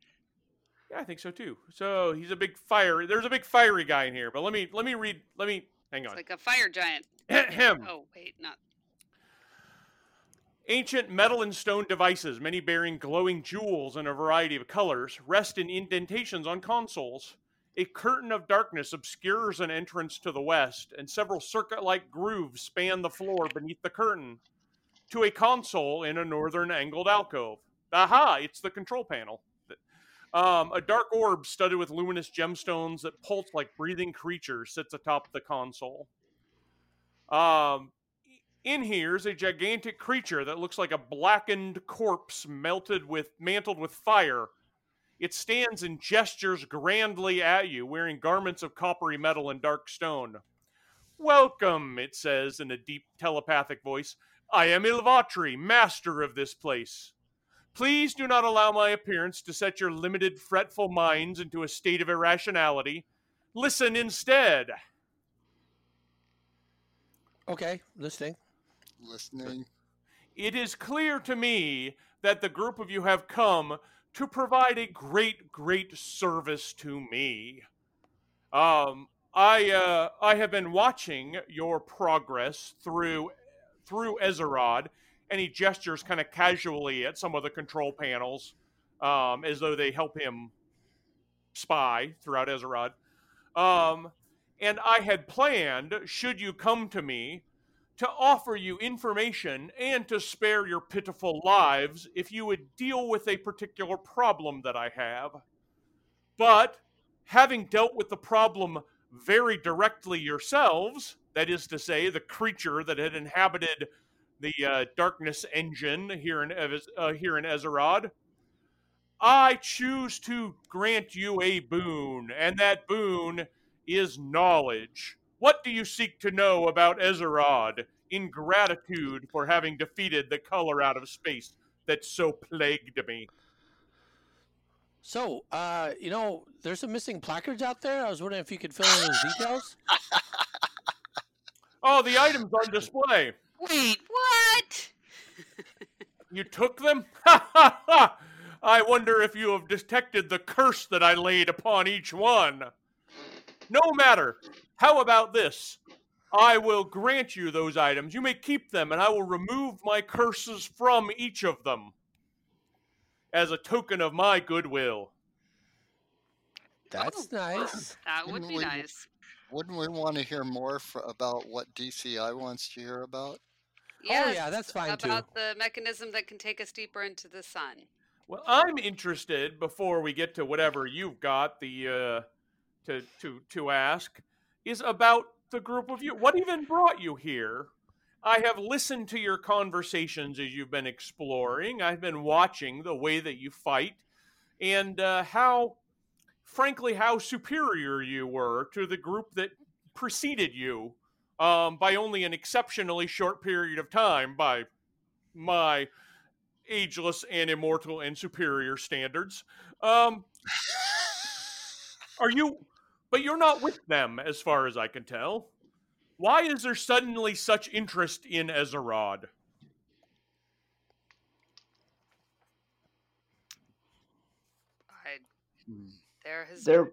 S1: Yeah, I think so too. So he's a big fire. There's a big fiery guy in here, but let me let me read. Let me hang on.
S4: It's
S1: on.
S4: like a fire giant.
S1: Him.
S4: Oh wait, not
S1: Ancient metal and stone devices, many bearing glowing jewels in a variety of colors, rest in indentations on consoles. A curtain of darkness obscures an entrance to the west, and several circuit like grooves span the floor beneath the curtain to a console in a northern angled alcove. Aha, it's the control panel. Um, a dark orb studded with luminous gemstones that pulse like breathing creatures sits atop the console. Um, in here is a gigantic creature that looks like a blackened corpse melted with mantled with fire. It stands and gestures grandly at you, wearing garments of coppery metal and dark stone. Welcome, it says in a deep telepathic voice. I am Ilvatri, master of this place. Please do not allow my appearance to set your limited, fretful minds into a state of irrationality. Listen instead.
S6: Okay, listening.
S5: Listening.
S1: It is clear to me that the group of you have come to provide a great, great service to me. Um, I uh, I have been watching your progress through through Ezerod, and he gestures kind of casually at some of the control panels, um, as though they help him spy throughout Ezerod. Um, and I had planned, should you come to me, to offer you information and to spare your pitiful lives if you would deal with a particular problem that I have. But having dealt with the problem very directly yourselves, that is to say, the creature that had inhabited the uh, darkness engine here in uh, here in Ezerod. I choose to grant you a boon, and that boon is knowledge. What do you seek to know about Ezerod in gratitude for having defeated the color out of space that so plagued me?
S6: So, uh, you know, there's some missing placards out there. I was wondering if you could fill in those details.
S1: Oh, the items on display.
S4: Wait, what?
S1: You took them? Ha ha ha! I wonder if you have detected the curse that I laid upon each one. No matter. How about this? I will grant you those items. You may keep them, and I will remove my curses from each of them as a token of my goodwill.
S6: That's nice.
S4: That would
S5: Didn't
S4: be
S5: we-
S4: nice.
S5: Wouldn't we want to hear more f- about what DCI wants to hear about?
S6: Yes, Oh, yeah, that's fine, too.
S4: About the mechanism that can take us deeper into the sun.
S1: Well, I'm interested before we get to whatever you've got the uh, to to to ask is about the group of you. What even brought you here? I have listened to your conversations as you've been exploring. I've been watching the way that you fight and uh, how, frankly, how superior you were to the group that preceded you um, by only an exceptionally short period of time by my ageless and immortal and superior standards. Um, are you? But you're not with them, as far as I can tell. Why is there suddenly such interest in Ezerod?
S4: I, there has
S2: There,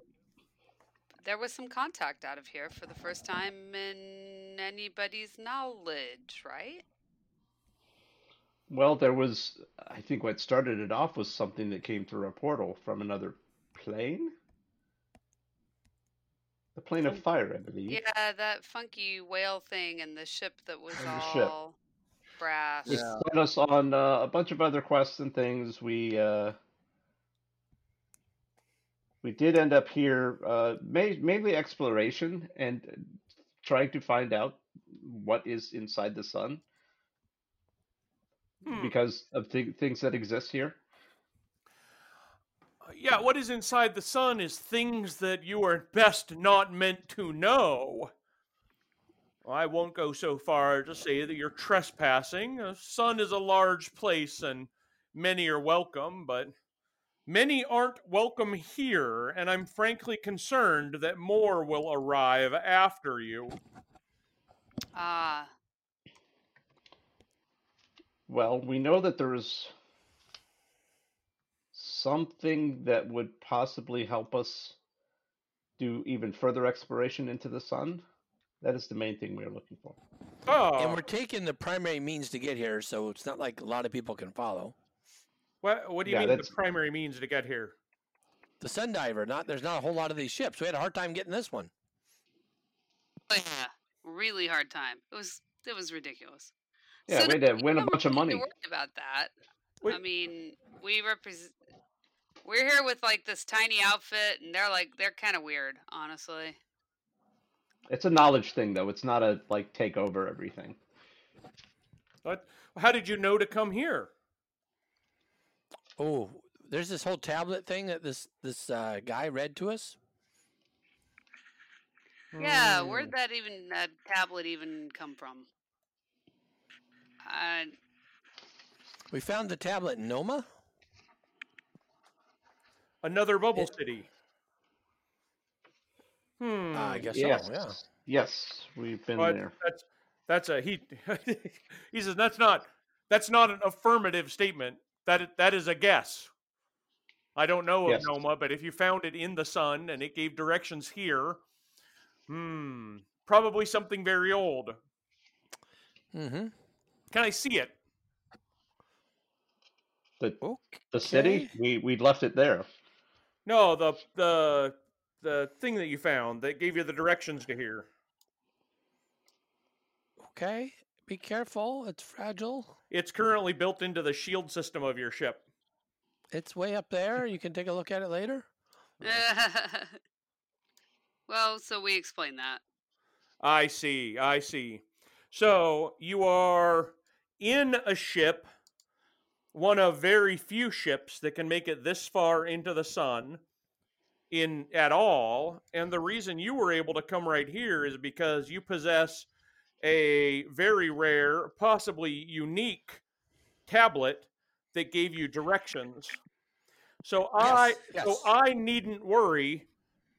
S4: there was some contact out of here for the first time in anybody's knowledge, right?
S2: well, there was. I think what started it off was something that came through a portal from another plane. The plane of fire, I believe.
S4: Yeah, that funky whale thing and the ship that was
S2: And the ship.
S4: all brass.
S2: It
S5: Yeah.
S2: sent us on uh, a bunch of other quests and things. We uh, we did end up here, uh, ma- mainly exploration and trying to find out what is inside the sun
S1: Hmm.
S2: because of th- things that exist here.
S1: Yeah, what is inside the sun is things that you are best not meant to know. I won't go so far to say that you're trespassing. The sun is a large place and many are welcome, but many aren't welcome here, and I'm frankly concerned that more will arrive after you.
S4: Ah,
S2: Well, we know that there is something that would possibly help us do even further exploration into the sun. That is the main thing we are looking for.
S1: Oh,
S6: And we're taking the primary means to get here, so it's not like a lot of people can follow.
S1: what, what do you
S2: Yeah,
S1: mean
S2: that's-
S1: the primary means to get here?
S6: The sun diver, not there's not a whole lot of these ships. We had a hard time getting this one.
S4: oh yeah, really hard time. It was it was ridiculous.
S2: Yeah,
S4: So
S2: we had to win a bunch of
S4: need to
S2: money.
S4: worry about that.
S1: Wait.
S4: I mean, we represent. We're here with like this tiny outfit, and they're like they're kind of weird, honestly.
S2: It's a knowledge thing, though. It's not a like take over everything.
S1: What? How did you know to come here?
S6: Oh, there's this whole tablet thing that this this uh, guy read to us.
S4: Yeah,
S1: Hmm.
S4: where'd that even that tablet even come from? Uh,
S6: We found the tablet in Noma.
S1: Another bubble
S6: It-
S1: city. Hmm.
S6: Uh, I guess
S2: yes,
S6: so. Yeah.
S2: yes, we've been
S1: But
S2: there.
S1: that's that's a he. he says that's not that's not an affirmative statement. That that is a guess. I don't know of
S2: Yes.
S1: Noma, but if you found it in the sun and it gave directions here, hmm, probably something very old.
S6: Mm-hmm.
S1: Can I see it?
S2: The
S6: Okay.
S2: the city, we we left it there.
S1: No, the the the thing that you found that gave you the directions to here.
S6: Okay. Be careful. It's fragile.
S1: It's currently built into the shield system of your ship.
S6: It's way up there. You can take a look at it later.
S4: well, so we explain that.
S1: I see. I see. So you are in a ship, one of very few ships that can make it this far into the sun in at all. And the reason you were able to come right here is because you possess a very rare, possibly unique tablet that gave you directions. So I
S6: yes.
S1: so I needn't worry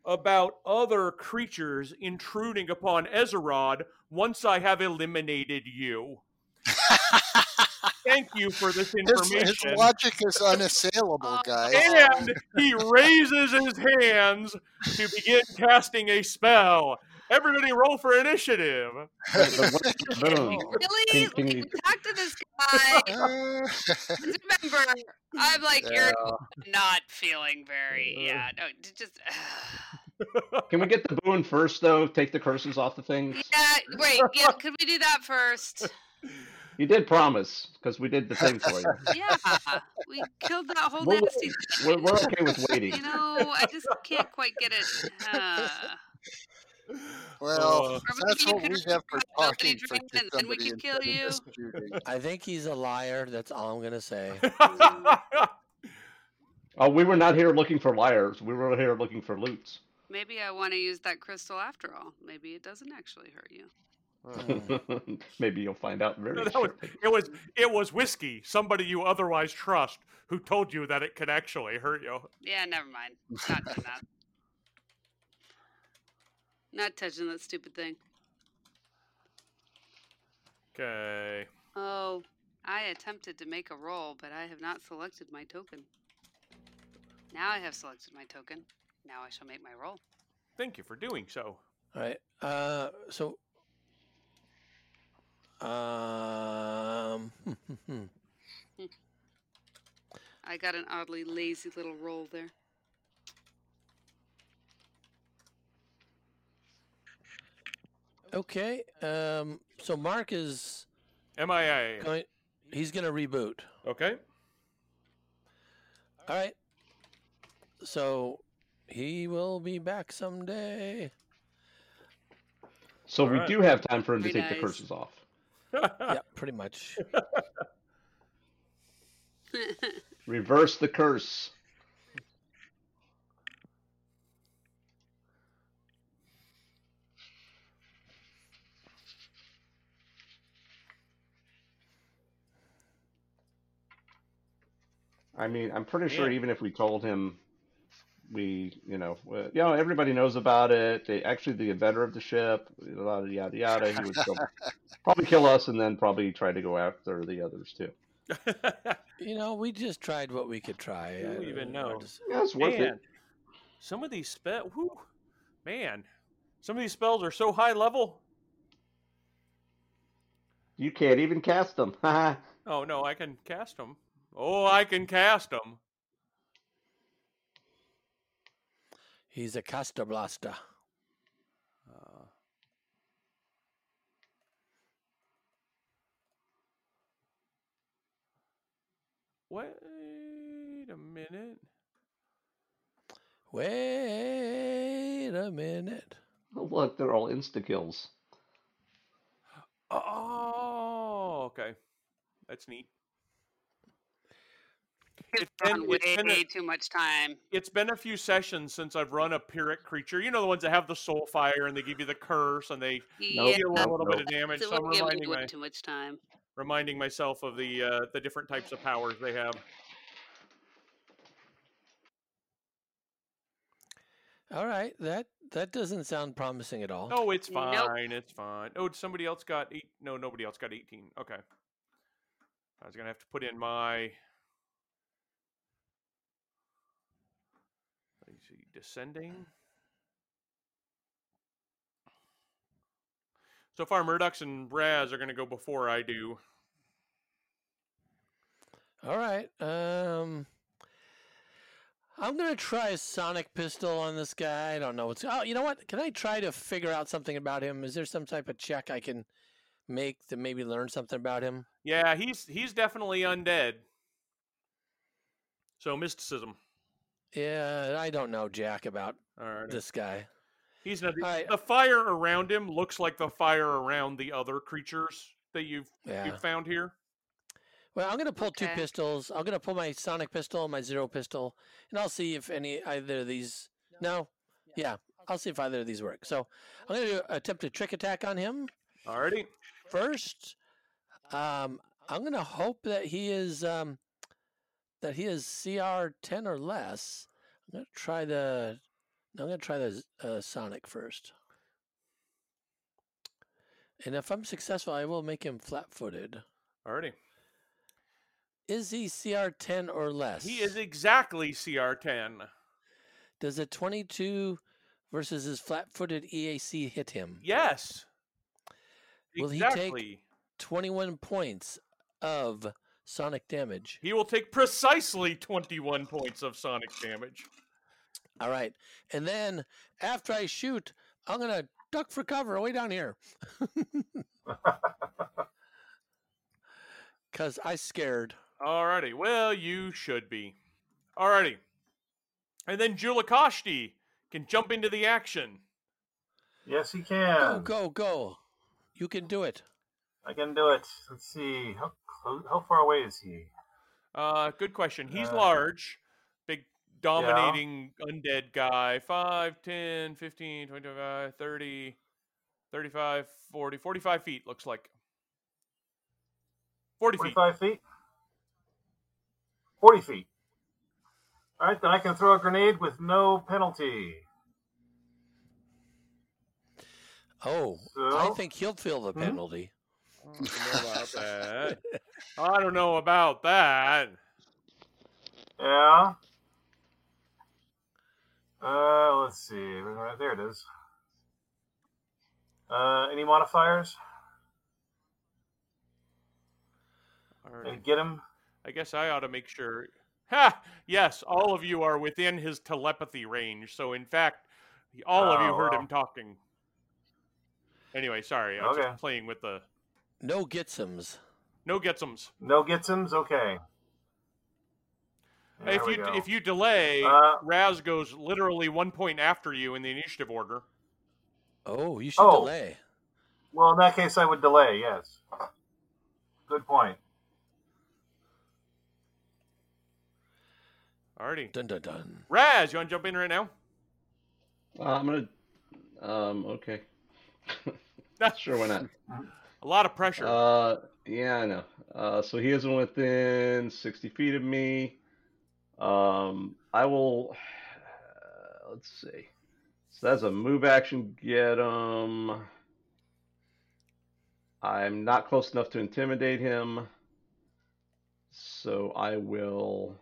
S1: about other creatures intruding upon Ezerod once I have eliminated you. Thank you for this
S5: His,
S1: information.
S5: his logic is unassailable, guys.
S1: and he raises his hands to begin casting a spell. Everybody roll for initiative.
S2: But what- boom.
S4: Really?
S2: Can- can you-
S4: talk to this guy. 'Cause Remember, I'm like,
S5: Yeah.
S4: you're not feeling very. Yeah, no, d- just.
S2: Can we get the boon first, though? Take the curses off the things.
S4: yeah, right. Yeah, could we do that first?
S2: You did promise, because we did the thing for you.
S4: Yeah, we killed that whole
S2: We're,
S4: nasty.
S2: we're, we're okay with waiting.
S4: You know, I just can't quite get it. Uh,
S5: well,
S1: Uh,
S5: that's what we have for
S4: have nobody
S5: talking for
S4: drink and- and we can kill you.
S6: I think he's a liar. That's all I'm gonna say.
S2: Oh, we were not here looking for liars. We were here looking for loots.
S4: maybe I want to use that crystal after all. Maybe it doesn't actually hurt you.
S2: Maybe you'll find out very
S1: No, that was, it was it was whiskey, somebody you otherwise trust, who told you that it could actually hurt you.
S4: Yeah, never mind. Not doing that. Not touching that stupid thing.
S1: Okay.
S4: Oh, I attempted to make a roll, but I have not selected my token. Now I have selected my token. Now I shall make my roll.
S1: Thank you for doing so.
S6: All right. Uh, so, um,
S4: I got an oddly lazy little roll there.
S6: okay. Um, so Mark is
S1: MIA.
S6: going. He's gonna reboot.
S1: Okay.
S6: All right. So he will be back someday.
S2: So we
S1: Alright.
S2: do have time for him to
S4: Very
S2: take the curses off.
S6: yeah, pretty much.
S2: Reverse the curse. I mean, I'm pretty sure even if we told him, we, you know, uh, you know, everybody knows about it. They actually the inventor of the ship, yada yada yada. He would still probably kill us and then probably try to go after the others too.
S6: You know, we just tried what we could try.
S1: Who
S6: I-
S1: even
S6: I
S1: know?
S6: just-
S2: Yeah, it's worth
S1: man,
S2: it.
S1: some of these spell, whew, man, some of these spells are so high level.
S2: You can't even cast them.
S1: Oh no, I can cast them. Oh, I can cast them.
S6: He's a caster blaster.
S1: Uh, wait a minute.
S6: Wait a minute.
S2: Oh, look, they're all insta kills.
S1: Oh, okay, that's neat.
S4: It's
S1: It's been-
S4: way
S1: it's been a-
S4: too much time.
S1: It's been a few sessions since I've run a Pyrrhic creature. You know the ones that have the soul fire and they give you the curse and they
S4: Yeah,
S1: deal a
S2: Nope,
S1: little bit of damage.
S4: it
S1: So I'm
S4: would give me
S1: reminding my,
S4: too much time.
S1: reminding myself of the uh, the different types of powers they have.
S6: All right, that that doesn't sound promising at all.
S1: Oh, it's
S4: Nope.
S1: fine. It's fine. Oh, somebody else got eight. No, nobody else got 18. Okay. I was going to have to put in my. Let's see. Descending. So far, Murdox and Raz are going to go before I do.
S6: All right. Um, I'm gonna try a sonic pistol on this guy. I don't know what's. Oh, you know what? Can I try to figure out something about him? Is there some type of check I can make to maybe learn something about him?
S1: Yeah, he's he's definitely undead. So mysticism.
S6: Yeah, I don't know jack about
S1: All right.
S6: this guy.
S1: He's not.
S6: Alright.
S1: The fire around him looks like the fire around the other creatures that you've
S6: Yeah.
S1: you've found here.
S6: Well, I'm gonna pull two pistols. I'm gonna pull my sonic pistol and my zero pistol, and I'll see if any either of these. No, yeah, I'll see if either of these work. So I'm gonna do, attempt a trick attack on him
S1: Alrighty.
S6: first. Um, I'm gonna hope that he is um, that he is CR ten or less. I'm gonna try the. I'm gonna try the uh, sonic first. And if I'm successful, I will make him flat-footed.
S1: Alrighty.
S6: Is he CR ten or less?
S1: He is exactly CR10.
S6: Does a 22 versus his flat-footed EAC hit him?
S1: Yes.
S6: Will he take- 21 points of sonic damage.
S1: He will take precisely 21 points of sonic damage.
S6: All right. And then after I shoot, I'm going to duck for cover way down here. Cuz I scared.
S1: Alrighty. Well, you should be. Alrighty. And then Julikoshti can jump into the action.
S7: Yes, he can.
S6: Go go go. You can do it.
S7: I can do it. Let's see. How, clo- how far away is he?
S1: Uh, good question. He's
S7: Uh,
S1: large, big, dominating undead guy. 5, 10, 15, 25, 30, 35, 40, 45 feet, looks like. 40 feet.
S7: 45 feet? 40 feet. All right, then I can throw a grenade with no penalty.
S6: Oh, I think he'll feel the
S7: Hmm?
S6: penalty.
S1: I don't know about that. I don't know about that.
S7: Yeah. Uh, let's see. Right there it is. Uh, any modifiers?
S1: Alrighty.
S7: And get him.
S1: I guess I ought to make sure. Ha! Yes, all of you are within his telepathy range. So, in fact, all of you
S7: Oh,
S1: heard him talking. Anyway, sorry. I was
S7: Okay.
S1: just playing with the
S6: No getsums.
S1: no getsums.
S7: No getsums. Okay. There
S1: if you
S7: go.
S1: if you delay,
S7: Uh,
S1: Raz goes literally one point after you in the initiative order.
S6: Oh, you should
S7: Oh.
S6: delay.
S7: well, in that case, I would delay. Yes. Good point.
S1: Alrighty.
S6: Dun dun dun.
S1: Raz, you want to jump in right now?
S2: Uh, I'm gonna. Um. Okay. That's sure. Why not?
S1: A lot of pressure.
S2: Uh. Yeah, I know. Uh. So he isn't within 60 feet of me. Um. I will. let's see. So that's a move action. Get him. I'm not close enough to intimidate him. So I will.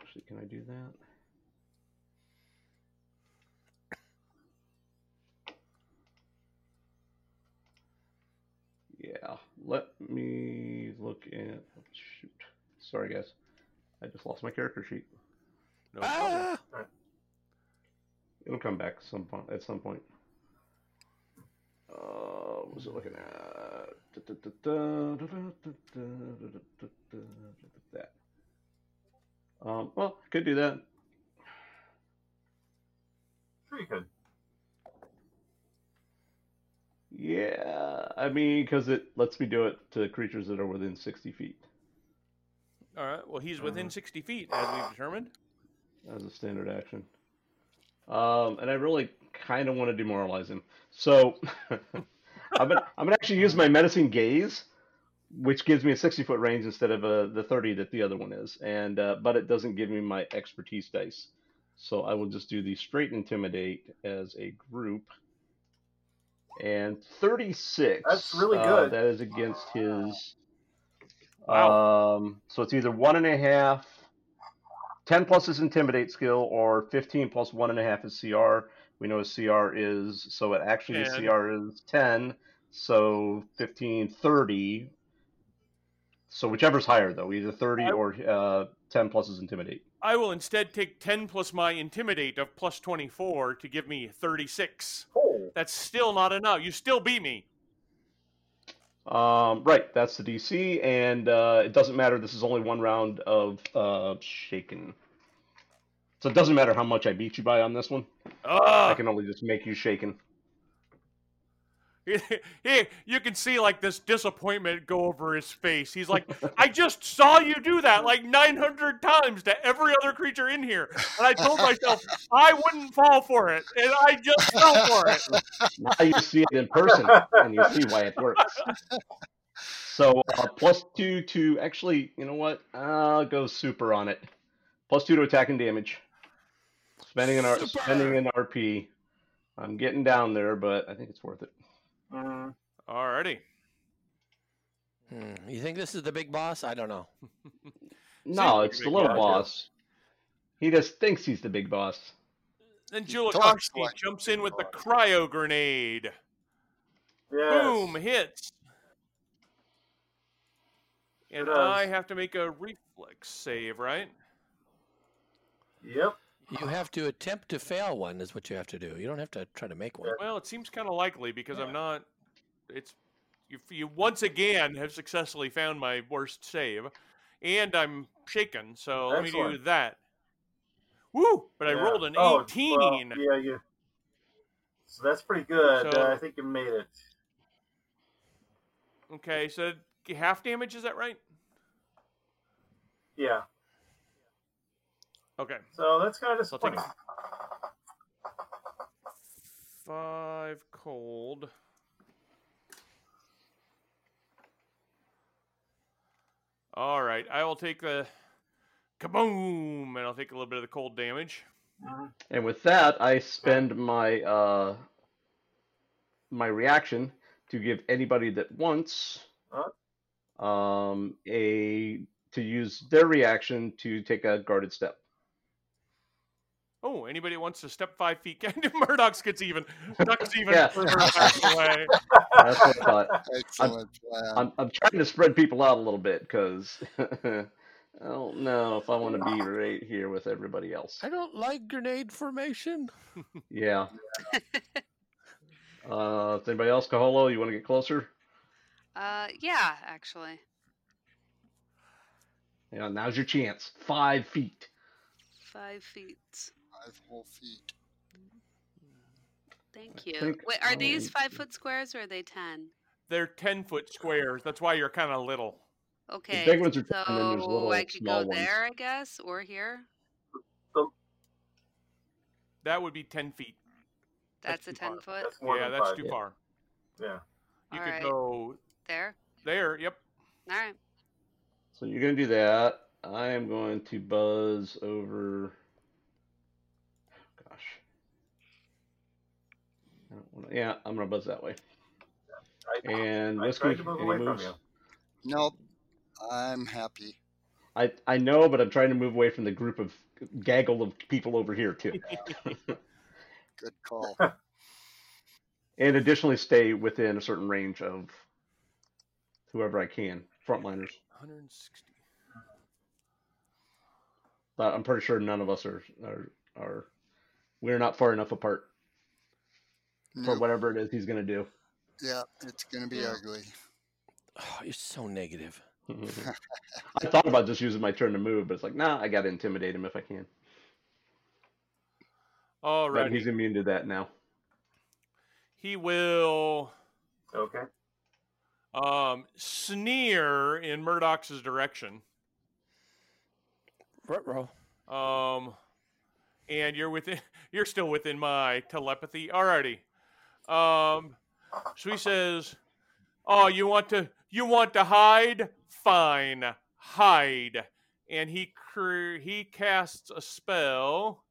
S2: Actually, can I do that? Yeah, let me look at. Shoot. Sorry, guys. I just lost my character sheet.
S1: no problem.
S6: Ah!
S2: It'll come back some point at some point. Uh, what was it looking at? That. Um, well, could do that.
S7: Sure, you could.
S2: Yeah, I mean, because it lets me do it to creatures that are within 60 feet
S1: All right. Well, he's within
S7: Mhm.
S1: 60 feet, as we've determined.
S2: as a standard action. Um, and I really kind of want to demoralize him. So I'm gonna I'm gonna actually use my medicine gaze, which gives me a 60 foot range instead of uh, the 30 that the other one is, and uh, but it doesn't give me my expertise dice. So I will just do the straight intimidate as a group. And 36.
S7: That's really
S2: uh,
S7: good.
S2: that is against his.
S1: Wow.
S2: Um, so it's either one and a half, 10 plus his intimidate skill, or 15 plus one and a half is CR. We know his CR is, so it actually his CR is 10. So 15, 30. So whichever's higher, though, either 30 or uh, 10 plus his intimidate.
S1: I will instead take 10 plus my intimidate of plus 24 to give me 36.
S7: Oh.
S1: That's still not enough. You still beat me.
S2: Um, right, that's the DC, and uh, it doesn't matter. This is only one round of uh, shaken. So it doesn't matter how much I beat you by on this one. I can only just make you shaken.
S1: he, you can see like this disappointment go over his face. He's like, I just saw you do that like 900 times to every other creature in here. And I told myself I wouldn't fall for it. And I just fell for it.
S2: Now you see it in person and you see why it works. So uh, plus two to actually, you know what? I'll go super on it. Plus two to attack and damage. Spending an R- spending an RP. I'm getting down there, but I think it's worth it.
S7: Mm,
S1: Alrighty.
S6: Hmm, You think this is the big boss? I don't know.
S2: No,
S1: like
S2: it's the little
S1: guy,
S2: boss. He just thinks he's the big boss.
S1: Then
S5: talks
S1: Julikoshti
S5: like
S1: jumps in with the cryo grenade.
S7: yes.
S1: Boom, hits. And I have to make a reflex save, right?
S7: Yep.
S6: You have to attempt to fail one, is what you have to do. You don't have to try to make one.
S1: Well, it seems kind of likely because I'm not. It's you, you once again have successfully found my worst save, and I'm shaken. So let me do that. Woo! But I rolled an
S7: Oh,
S1: 18.
S7: well, yeah, you. So that's pretty good.
S1: So-
S7: uh, I think you made it.
S1: Okay, so half damage is that right?
S7: Yeah.
S1: Okay,
S7: So that's kind of
S1: So I'll
S7: disappointing.
S1: five cold. All right, I will take the kaboom, and I'll take a little bit of the cold damage.
S7: Mhm.
S2: And with that, I spend my uh, my reaction to give anybody that wants um, a to use their reaction to take a guarded step.
S1: Oh, anybody wants to step five feet? Murdox's gets even. Ducks even
S2: Yeah.
S1: further away.
S2: That's what I thought.
S5: Excellent plan.
S2: I'm, I'm trying to spread people out a little bit because I don't know if I want to be right here with everybody else.
S6: I don't like grenade formation.
S2: Yeah. Uh, if anybody else, Kaholo, you want to get closer?
S4: Uh, yeah, actually.
S2: Yeah, now's your chance. Five feet.
S4: Five feet.
S5: Five whole feet.
S4: Thank you.
S2: think
S4: Wait, are these five foot squares or are they ten?
S1: They're ten foot squares. That's why you're kind of little.
S4: Okay.
S2: big ones are
S4: so
S2: 10, and then there's little
S4: I could
S2: small
S4: go
S2: ones.
S4: there, I guess, or here.
S1: That would be ten feet.
S4: That's,
S1: That's
S4: a
S1: too
S4: ten foot.
S7: That's
S1: yeah, that's
S7: five.
S1: too
S2: yeah.
S1: far.
S7: Yeah.
S1: You
S4: All
S1: could
S4: right.
S1: go
S4: There.
S1: there. Yep.
S4: All right.
S2: So you're going to do that. I am going to buzz over. Gosh. I don't wanna... Yeah, I'm going to buzz that way.
S7: I,
S2: And
S7: I
S2: Whiskey,
S7: tried to move
S2: any
S7: away from
S2: moves?
S7: you.
S5: Nope. I'm happy.
S2: I, I know, but I'm trying to move away from the group of gaggle of people over here, too.
S5: Good call.
S2: and additionally, stay within a certain range of whoever I can, frontliners.
S1: 160.
S2: But I'm pretty sure none of us are are, are we're not far enough apart for
S5: Nope.
S2: whatever it is he's going to do.
S5: Yeah, it's gonna be
S4: Yeah.
S5: ugly.
S6: Oh, you're so negative.
S2: I thought about just using my turn to move, but it's like, nah, I got to intimidate him if I can.
S1: All right.
S2: But he's immune to that now.
S1: He will
S7: Okay.
S1: um, sneer in Murdox's direction.
S6: Ruh-roh.
S1: Um, and you're within. You're still within my telepathy. Alrighty. Um, so he says, "Oh, you want to? You want to hide? Fine, hide." And he cre- he casts a spell.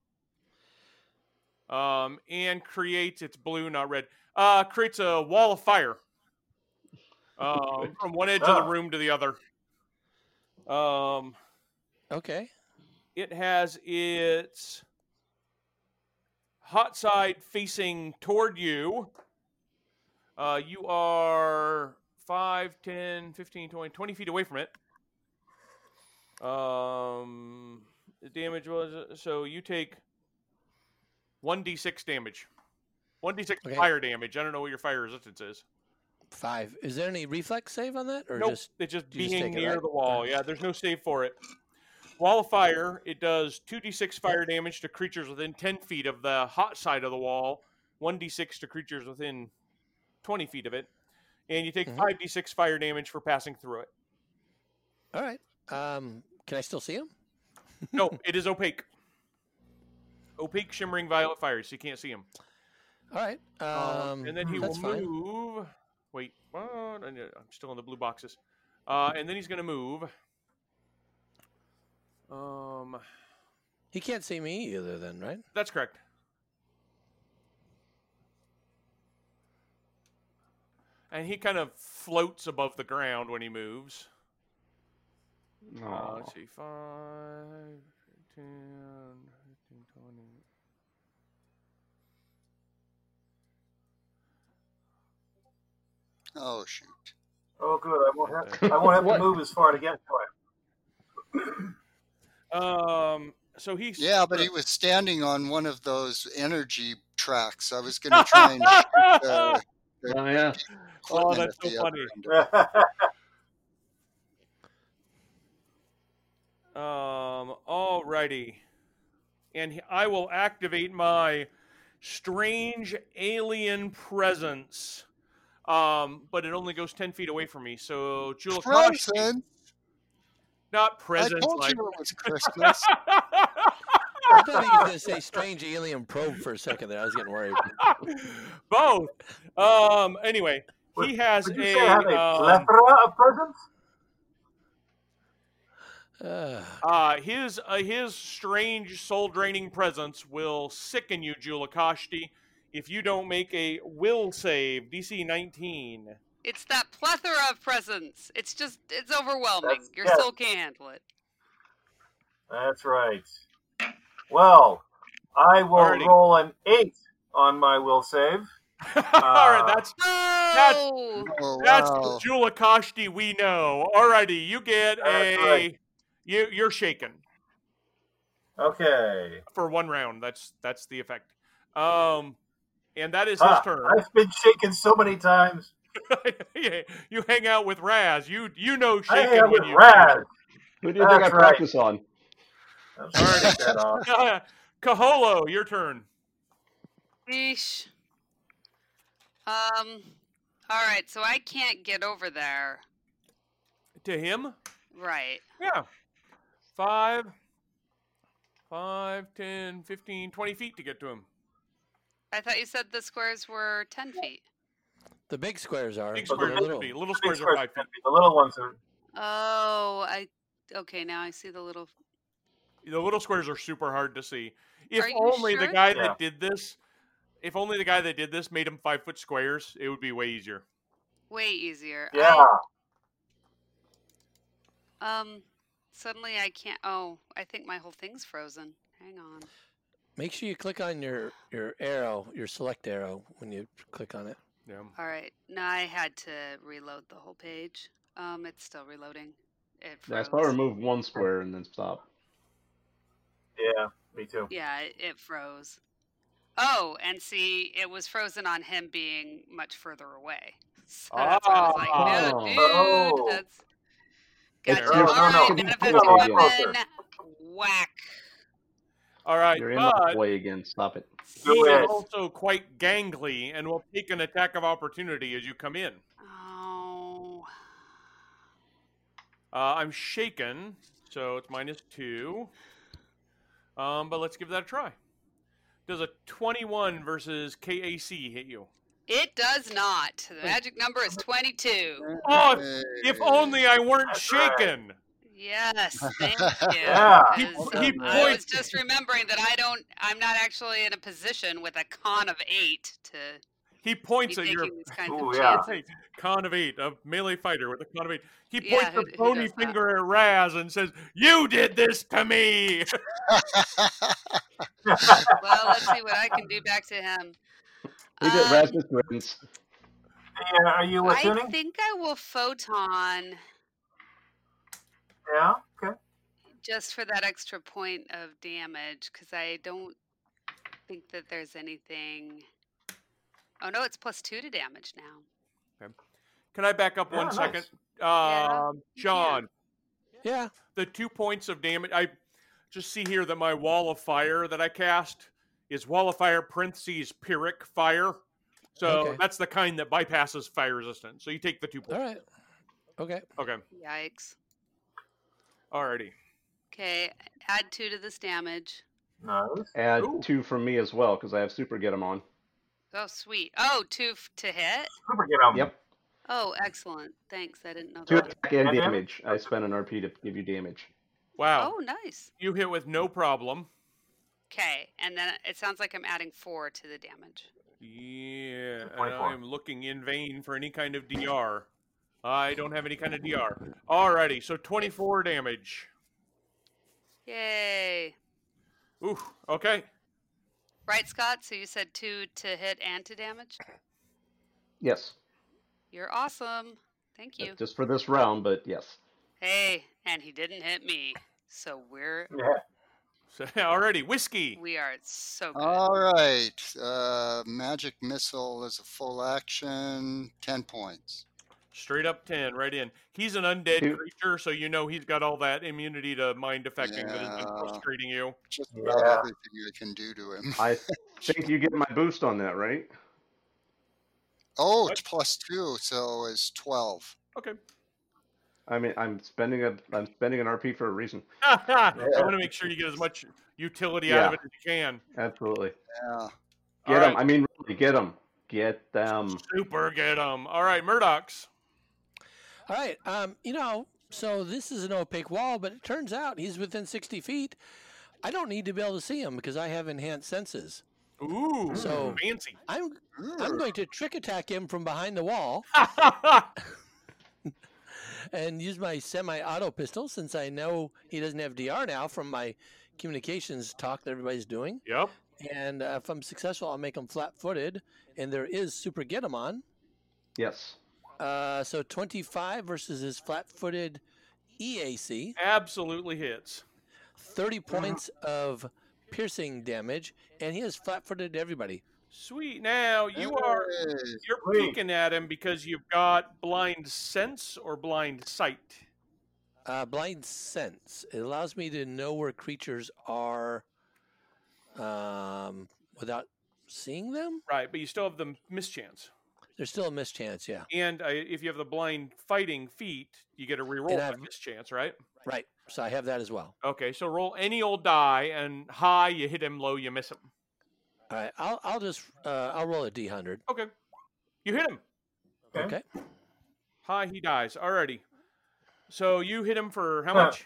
S1: Um, and creates it's blue, not red. Uh, creates a wall of fire. Um, from one edge of the
S7: Oh.
S1: room to the other. Um,
S6: Okay.
S1: it has its hot side facing toward you. Uh, you are 5, 10, 15, 20, 20 feet away from it. Um, the damage was so you take 1d6 damage. 1d6
S6: Okay.
S1: fire damage. I don't know what your fire resistance is.
S6: Five. Is there any reflex save on that, or
S1: nope,
S6: just
S1: it's just
S6: you just
S1: being
S6: it,
S1: near
S6: right?
S1: the wall. Yeah, there's no save for it. Wall of fire. It does 2d6 fire damage to creatures within 10 feet of the hot side of the wall. 1d6 to creatures within 20 feet of it, and you take
S6: Mhm.
S1: 5d6 fire damage for passing through it.
S6: All right. Um, can I still see him?
S1: No, it is opaque. Opaque, shimmering violet fire, so you can't see him.
S6: All right. Um,
S1: and then he will
S6: that's fine.
S1: move. Wait, what? I'm still in the blue boxes. Uh, and then he's going to move. Um,
S6: He can't see me either, then, right?
S1: that's correct. And he kind of floats above the ground when he moves. Uh, let's see, 5, 10, 15, 20.
S5: Oh shoot.
S7: Oh, good. I won't have, I won't have to move as far to get to it.
S1: Um, so he
S5: Yeah, but he was standing on one of those energy tracks. I was going to try and shoot uh,
S2: Oh, yeah.
S1: Oh,
S5: equipment
S1: that's so funny.
S5: end of it.
S1: Um, alrighty. And he- I will activate my strange alien presence. Um, but it only goes 10 feet away from me. So, Jewel
S5: Present.
S1: Not
S5: I
S1: present.
S5: told
S1: like...
S5: you it was Christmas.
S6: I thought he was going to say strange alien probe for a second there. I was getting worried.
S1: Both. Um, anyway, he has
S7: Would you
S1: a.
S7: say have a
S1: um,
S7: plethora of presents?
S6: Uh,
S1: Uh, his uh, his strange soul draining presence will sicken you, Julikoshti, if you don't make a will save DC 19.
S4: It's that plethora of presents. It's just, it's overwhelming.
S7: That's-
S4: Your
S7: yes.
S4: soul can't handle it.
S7: That's right. Well, I will
S1: Alrighty.
S7: roll an eight on my will save.
S1: All right,
S7: Uh,
S1: that's
S4: No!
S5: Oh,
S1: that's
S5: wow.
S1: Julikoshti we know. Alrighty, you get
S7: That's
S1: a
S7: right.
S1: you you're shaken
S7: Okay.
S1: for one round. That's that's the effect. Um, and that is his
S7: Ah,
S1: turn.
S7: I've been shaken so many times.
S1: Yeah, you hang out with Raz. You you know
S7: I
S1: shaken
S7: am
S1: when
S7: with
S1: you
S7: Raz.
S2: Who do you think I
S7: That's right.
S2: practice on?
S7: I'm sorry to get that off.
S1: Kaholo, your turn.
S4: Yeesh. Um, alright, so I can't get over there.
S1: To him?
S4: Right.
S1: Yeah. Five, five, ten, fifteen, twenty feet to get to him.
S4: I thought you said the squares were 10 feet.
S6: The big squares are.
S1: Big squares
S6: the
S1: are
S6: little.
S1: 50. Little
S7: Big
S1: squares are five feet.
S7: The little ones are.
S4: Oh, I. Okay, now I see the little.
S1: The little squares are super hard to see. If
S4: Are you
S1: only the guy
S7: Yeah.
S1: that did this, if only the guy that did this made them five foot squares, it would be way easier.
S4: Way easier.
S7: Yeah.
S4: I, um, suddenly I can't. Oh, I think my whole thing's frozen. Hang on.
S6: Make sure you click on your your arrow, your select arrow when you click on it.
S1: Yeah.
S4: All right. No, I had to reload the whole page. Um, it's still reloading. It
S2: Yeah,
S4: froze.
S2: so I remove one square and then stop.
S7: Yeah, me too.
S4: Yeah, it, it froze. Oh, and see, it was frozen on him being much further away. So that's why I was like, no, dude,
S7: Oh.
S4: that's.
S2: It's
S4: Gotcha.
S7: your-
S4: All
S7: no,
S4: right,
S7: no,
S4: manifest
S7: no, no,
S4: weapon.
S7: no.
S4: Whack.
S1: All right,
S2: You're in my
S1: but
S2: way again. Stop it.
S1: he
S7: Do
S1: is also quite gangly and will take an attack of opportunity as you come in.
S4: Oh.
S1: Uh, I'm shaken, so it's minus two. Um, but let's give that a try. Does a 21 versus KAC hit you?
S4: It does not. The magic number is 22.
S1: Oh, if only I weren't
S7: That's right.
S1: shaken.
S4: Yes, thank you.
S7: Yeah.
S1: He-
S4: 'cause,
S1: he
S4: um, I was
S1: points-
S4: just remembering that I don't. I'm not actually in a position with a con of eight to
S1: He
S4: be
S1: points at your
S4: taking
S7: Ooh,
S4: of
S7: yeah.
S4: chances.
S1: Con of eight, a melee fighter with a con of eight. He
S4: Yeah,
S1: points
S4: who-
S1: a
S4: who
S1: bony
S4: does that?
S1: finger at Raz and says, "You did this to me."
S4: Well, let's see what I can do back to him.
S2: We did
S4: Um,
S2: Rasmus wins.
S7: Yeah, are you
S4: listening?
S7: I
S4: think I will photon
S7: Yeah. Okay.
S4: just for that extra point of damage because I don't think that there's anything. Oh no, it's plus two to damage now. Okay.
S1: Can I back up
S7: Yeah,
S1: one
S7: nice.
S1: second? Um,
S4: you can.
S1: John,
S6: Yeah.
S1: the two points of damage. I just see here that my wall of fire that I cast is wall of fire parentheses Pyrrhic fire. So
S6: Okay.
S1: that's the kind that bypasses fire resistance. So you take the two points.
S6: All right. Okay.
S1: Okay.
S4: Yikes.
S1: Alrighty.
S4: Okay, add two to this damage.
S7: Nice.
S2: Add
S1: Ooh.
S2: two from me as well because I have super get 'em on.
S4: Oh, sweet. Oh, two f- to hit.
S7: Super get 'em.
S2: Yep.
S4: Oh, excellent. Thanks. I didn't know
S2: Two
S4: that.
S2: attack and
S7: And
S2: damage. I spent an RP to give you damage.
S1: Wow.
S4: Oh, nice.
S1: You hit with no problem.
S4: Okay, and then it sounds like I'm adding four to the damage.
S1: Yeah, and
S7: 24.
S1: I'm looking in vain for any kind of DR. I don't have any kind of DR. Alrighty, so 24 damage.
S4: Yay.
S1: Ooh, okay.
S4: Right, Scott? So you said two to hit and to damage?
S2: Yes.
S4: You're awesome. Thank you.
S2: Just for this round, but yes.
S4: Hey, and he didn't hit me. So we're
S7: Yeah.
S1: So, already, whiskey.
S4: we are so good.
S5: All right. Uh, magic missile is a full action. Ten points.
S1: Straight up 10, right in. He's an undead
S2: Two.
S1: creature, so you know he's got all that immunity to mind affecting that has been frustrating you.
S5: Just about
S7: Yeah.
S5: everything I can do to him.
S2: I think you get my boost on that, right?
S5: Oh, it's plus two, so it's twelve.
S1: Okay.
S2: I mean, I'm spending a I'm spending an RP for a reason.
S1: I want to make sure you get as much utility out of it as you can.
S2: Absolutely.
S5: Yeah.
S2: Get
S1: All
S2: them.
S1: right.
S2: I mean, really, get them. Get them.
S1: Super Get them. All right, Murdox.
S6: All right. Um, you know, so this is an opaque wall, but it turns out he's within 60 feet. I don't need to be able to see him because I have enhanced senses.
S1: Ooh,
S6: So-
S1: fancy.
S6: I'm I'm going to trick attack him from behind the wall and use my semi-auto pistol since I know he doesn't have DR now from my communications talk that everybody's doing.
S1: yep.
S6: And uh, if I'm successful, I'll make him flat-footed. And there is super get him on.
S2: Yes.
S6: Uh, so 25 versus his flat-footed EAC.
S1: Absolutely hits.
S6: 30 points of piercing damage, and he is flat-footed everybody.
S1: Sweet. Now you are you're peeking at him because you've got blind sense or blind sight.
S6: Uh, blind sense. It allows me to know where creatures are um, without seeing them.
S1: Right, but you still have the mischance.
S6: There's still a mischance, yeah.
S1: And uh, if you have the blind fighting feat, you get a reroll
S6: And
S1: that
S6: I've-
S1: mischance, right?
S6: Right. So I have that as well.
S1: Okay, so roll any old die, and high you hit him, low you miss him.
S6: All right. I'll I'll just uh, I'll roll a d100.
S1: Okay, you hit him.
S7: Okay.
S6: Okay.
S1: High he dies. Alrighty. So you hit him for how
S7: Huh.
S1: much?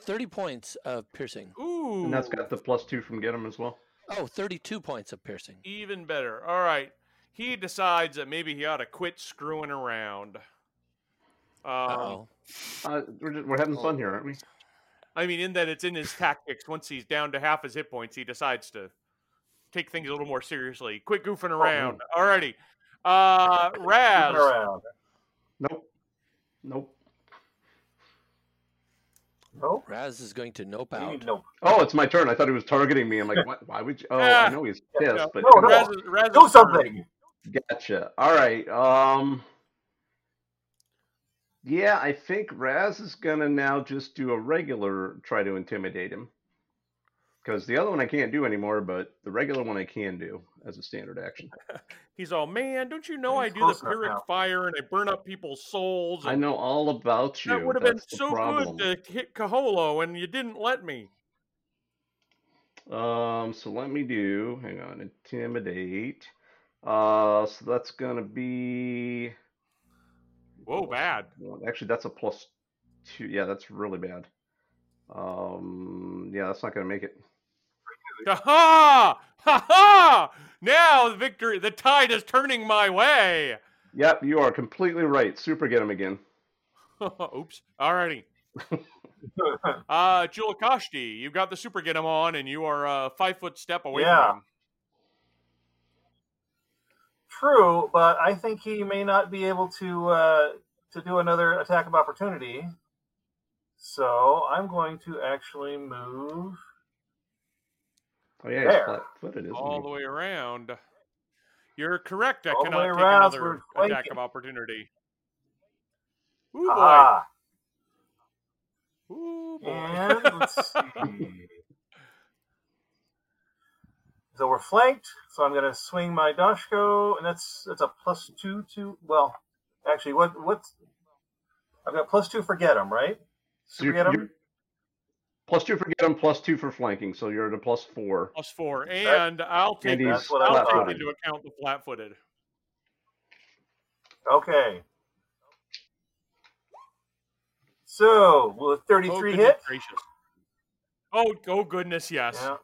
S6: 30 points of piercing.
S1: Ooh,
S2: And that's got the plus two from get him as well.
S6: Oh, 32 points of piercing.
S1: even better. All right, he decides that maybe he ought to quit screwing around. Um,
S6: Uh-oh.
S2: Uh, we're, just, we're having fun here, aren't we?
S1: I mean, in that it's in his tactics. Once he's down to half his hit points, he decides to take things a little more seriously. Quit goofing around. Alrighty. Uh, Raz.
S7: around.
S2: Nope. Nope.
S7: Nope.
S6: Raz is going to nope out.
S7: Nope.
S2: Oh, it's my turn. I thought he was targeting me. I'm like, what? Why would you? Oh,
S1: Ah.
S2: I know he's pissed,
S1: No,
S2: but
S7: No, no.
S1: Raz is- Raz
S7: Do
S1: turn.
S7: something.
S2: Gotcha. All right. Um. Yeah, I think Raz is gonna now just do a regular try to intimidate him. Because the other one I can't do anymore, but the regular one I can do as a standard action.
S1: He's all, man, don't you know I do the
S7: close
S1: Pyrrhic fire and I burn up people's souls?
S2: I know all about you.
S1: That would have been so
S2: problem.
S1: good to hit Kaholo, and you didn't let me.
S2: Um, so let me do, hang on, intimidate. Uh, so that's gonna be,
S1: Whoa, bad.
S2: actually, that's a plus two. Yeah, that's really bad. Um, yeah, that's not gonna make it.
S1: Ha ha! Ha ha! Now the victory, the tide is turning my way.
S2: Yep, you are completely right. Super get him again.
S1: Oops. Alrighty. Uh, Julikoshti, you've got the super get him on, and you are a five foot step away
S7: Yeah.
S1: from him.
S7: True, but I think he may not be able to uh, to do another attack of opportunity. So I'm going to actually move.
S2: Oh yeah, he's
S7: There.
S2: flat-footed, isn't
S1: all
S2: he?
S1: the way around. You're correct. I
S7: All
S1: cannot take
S7: around,
S1: another attack of opportunity. Ooh boy.
S7: Ah,
S1: Ooh boy.
S7: and let's see. Is though we're flanked, so I'm going to swing my doshko, and that's that's a plus two to well, actually, what what's I've got plus two for get him, right?
S2: So you're-
S7: Forget 'em?
S2: you're- Plus two for get him, plus two for flanking, so you're at a plus four.
S1: Plus four, and I'll take
S2: And
S7: That's what I
S1: I'll take into account the flat-footed.
S7: Okay. So, will a
S1: Oh,
S7: 33 hit?
S1: gracious. Oh, oh goodness, yes.
S7: Yeah.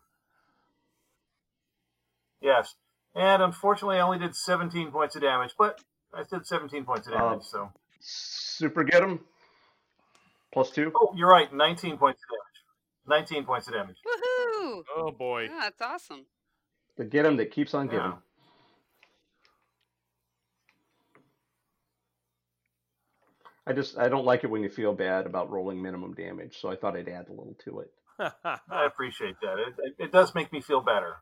S7: Yes. And unfortunately, I only did 17 points of damage, but I did 17 points of damage,
S2: Uh,
S7: so.
S2: Super get him. Plus two.
S7: Oh, you're right. 19 points of damage. 19 points of damage.
S4: Woohoo!
S1: Oh boy.
S4: Yeah, that's awesome.
S2: The get him that keeps on giving.
S7: Yeah.
S2: I just I don't like it when you feel bad about rolling minimum damage, so I thought I'd add a little to it.
S7: I appreciate that. It, it, it does make me feel better.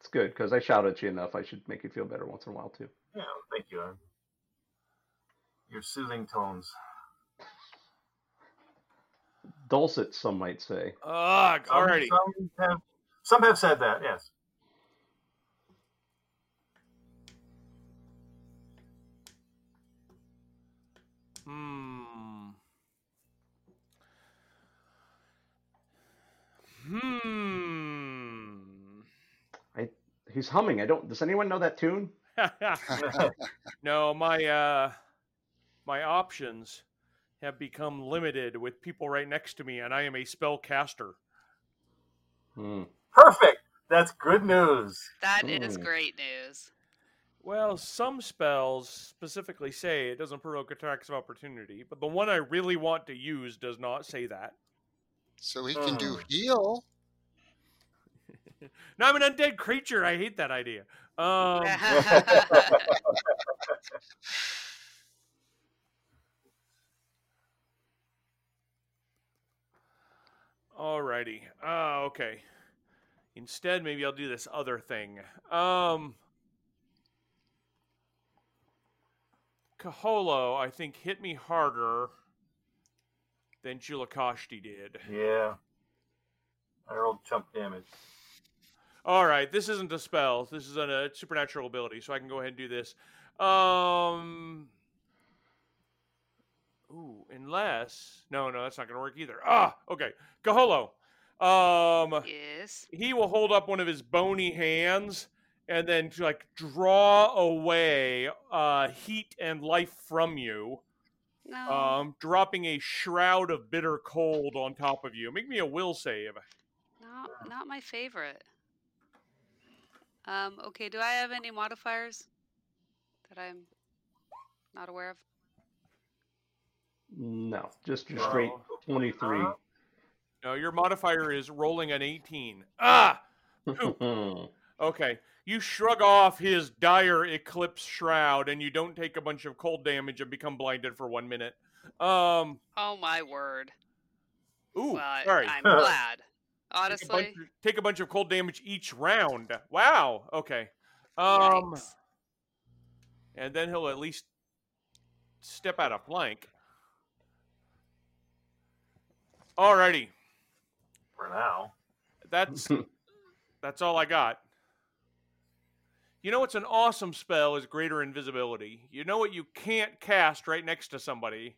S2: It's good because I shout at you enough. I should make you feel better once in a while too.
S7: Yeah, thank you. Your soothing tones.
S2: Dulcet, some might say.
S1: Ugh,
S7: Some-
S1: alrighty.
S7: Some have, some have said that, yes.
S1: Hmm. Hmm.
S2: He's humming. I don't. Does anyone know that tune?
S1: no, my uh my options have become limited with people right next to me and I am a spellcaster.
S2: Hmm.
S7: Perfect. That's good news.
S4: That is
S2: Ooh.
S4: great news.
S1: Well, some spells specifically say it doesn't provoke attacks of opportunity, but the one I really want to use does not say that.
S5: So he can do
S7: Hmm.
S5: heal.
S1: Now I'm an undead creature. I hate that idea. Um, Alrighty. Uh, okay. Instead, maybe I'll do this other thing. Um, Kaholo, I think, hit me harder than Julikoshti did.
S7: yeah. I rolled chump damage.
S1: All right, this isn't a spell. This is a, a supernatural ability, so I can go ahead and do this. Um. Ooh, unless no, no, that's not going to work either. Ah, okay. Kaholo. Um,
S4: yes.
S1: he will hold up one of his bony hands and then like draw away uh, heat and life from you,
S4: No.
S1: um, dropping a shroud of bitter cold on top of you. Make me a will save.
S4: not not my favorite. Um. Okay. Do I have any modifiers that I'm not aware of?
S2: No, just your straight
S7: No.
S2: twenty-three.
S7: Uh,
S1: No, your modifier is rolling an 18. Ah! Okay. You shrug off his dire eclipse shroud and you don't take a bunch of cold damage and become blinded for one minute. Um,
S4: Oh my word.
S1: ooh,
S4: well,
S1: sorry.
S4: I'm glad.
S1: Take a, bunch,
S4: Honestly.
S1: take a bunch of cold damage each round. Wow. Okay. Um,
S4: yikes.
S1: and then he'll at least step out of flank. Alrighty.
S7: for now.
S1: That's that's all I got. You know what's an awesome spell is greater invisibility. You know what you can't cast right next to somebody?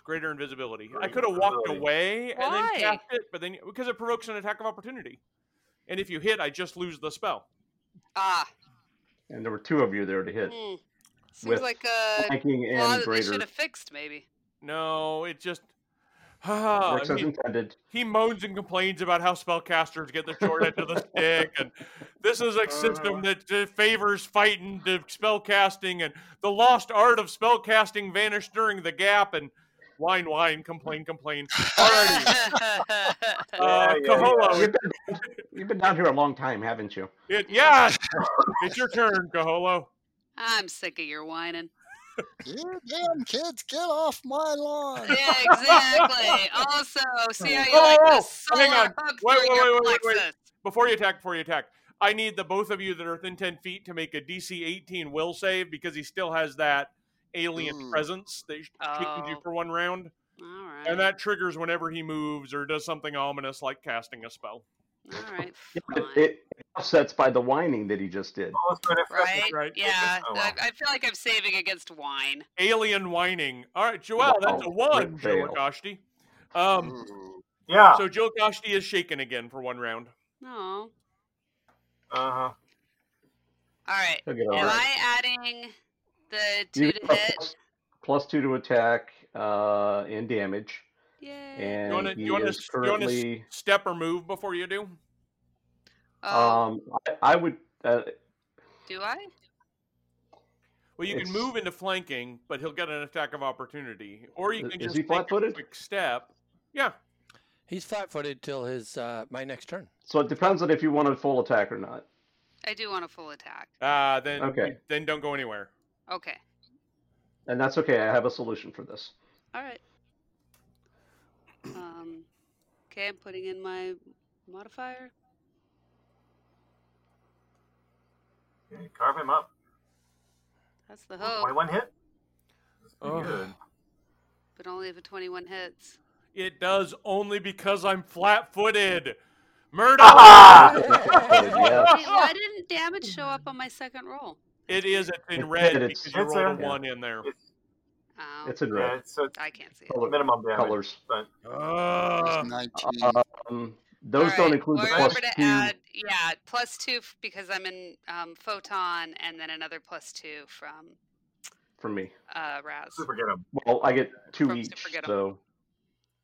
S1: It's greater invisibility. I could have walked
S7: invisibility.
S1: away and then cast it, but then because it provokes an attack of opportunity. And if you hit, I just lose the spell.
S4: Ah.
S2: and there were two of you there to hit.
S4: Hmm. Seems like a
S2: Flanking and
S4: law that they should have fixed, maybe.
S1: No, it just ah,
S2: works as
S1: he,
S2: intended.
S1: he moans and complains about how spellcasters get the short end of the stick, and this is a system that uh, favors fighting to spellcasting, and the lost art of spellcasting vanished during the gap, and whine, wine, complain, complain. Alrighty, uh,
S7: Yeah, yeah,
S1: Kaholo,
S2: You've been, you've been down here a long time, haven't you?
S1: it, yeah, it's your turn, Kaholo.
S4: I'm sick of your whining.
S5: You damn kids, get off my lawn.
S4: Yeah, exactly. also, see how you
S1: Oh,
S4: like
S1: oh,
S4: this
S1: oh, hang on.
S4: hug
S1: Wait, wait, wait, wait, wait. Before you attack, before you attack, I need the both of you that are within ten feet to make a DC 18 will save because he still has that alien
S5: Ooh.
S1: presence that changes you
S4: Oh.
S1: for one round.
S4: All right.
S1: and that triggers whenever he moves or does something ominous like casting a spell.
S4: All right.
S2: It, it offsets by the whining that he just did.
S7: Oh, right,
S4: Right?
S1: Right.
S4: Yeah.
S7: Oh, well.
S4: I, I feel like I'm saving against wine.
S1: Alien whining. All right, Joel, that's a one,
S2: crit
S1: Joe. Akashti. Um,
S7: Yeah.
S1: so Julikoshti is shaken again for one round.
S4: No.
S7: Uh huh.
S4: All right.
S2: He'll get
S4: Am
S2: over it.
S4: I adding the two
S2: You
S4: to hit?
S2: plus- plus two to attack uh, and damage,
S4: Yay.
S2: and
S1: You want to
S2: he
S1: you want
S2: is
S1: to you want to
S2: currently.
S1: step or move before you do?
S4: Oh,
S2: Um, I, I would. Uh,
S4: do I?
S1: Well, you can move into flanking, but he'll get an attack of opportunity, or you can
S2: is
S1: just
S2: he
S1: take a
S2: flat-footed?
S1: quick step. Yeah,
S6: He's flat-footed till his uh, my next turn.
S2: so it depends on if you want a full attack or not.
S4: I do want a full attack.
S1: uh, then
S2: Okay.
S1: then don't go anywhere.
S4: Okay.
S2: And that's okay. I have a solution for this.
S4: All right. Um, okay, I'm putting in my modifier.
S7: Okay, carve him up.
S4: That's the hope,
S7: 21 hit.
S1: Oh.
S7: good.
S4: but only if a 21 hits.
S1: It does only because I'm flat-footed. Murder.
S7: Ah!
S4: Wait, why didn't damage show up on my second roll?
S1: It is. It's in
S2: It's-
S1: red
S2: it's-
S1: because you rolled a
S7: there.
S1: one in there.
S7: It's,
S4: Oh,
S2: It's in
S7: yeah,
S2: red.
S7: it's, it's
S4: I can't see it.
S2: Color,
S7: minimum damage.
S2: colors.
S7: But.
S5: It's 19.
S2: Um, those
S4: All
S2: don't include the
S4: well,
S2: plus
S4: remember to
S2: two.
S4: add, yeah, plus two because I'm in um, photon, and then another plus two from
S2: from me.
S4: uh, Raz.
S7: super get him.
S2: Well, I get two
S4: From
S2: each,
S4: Super Get 'em.
S2: so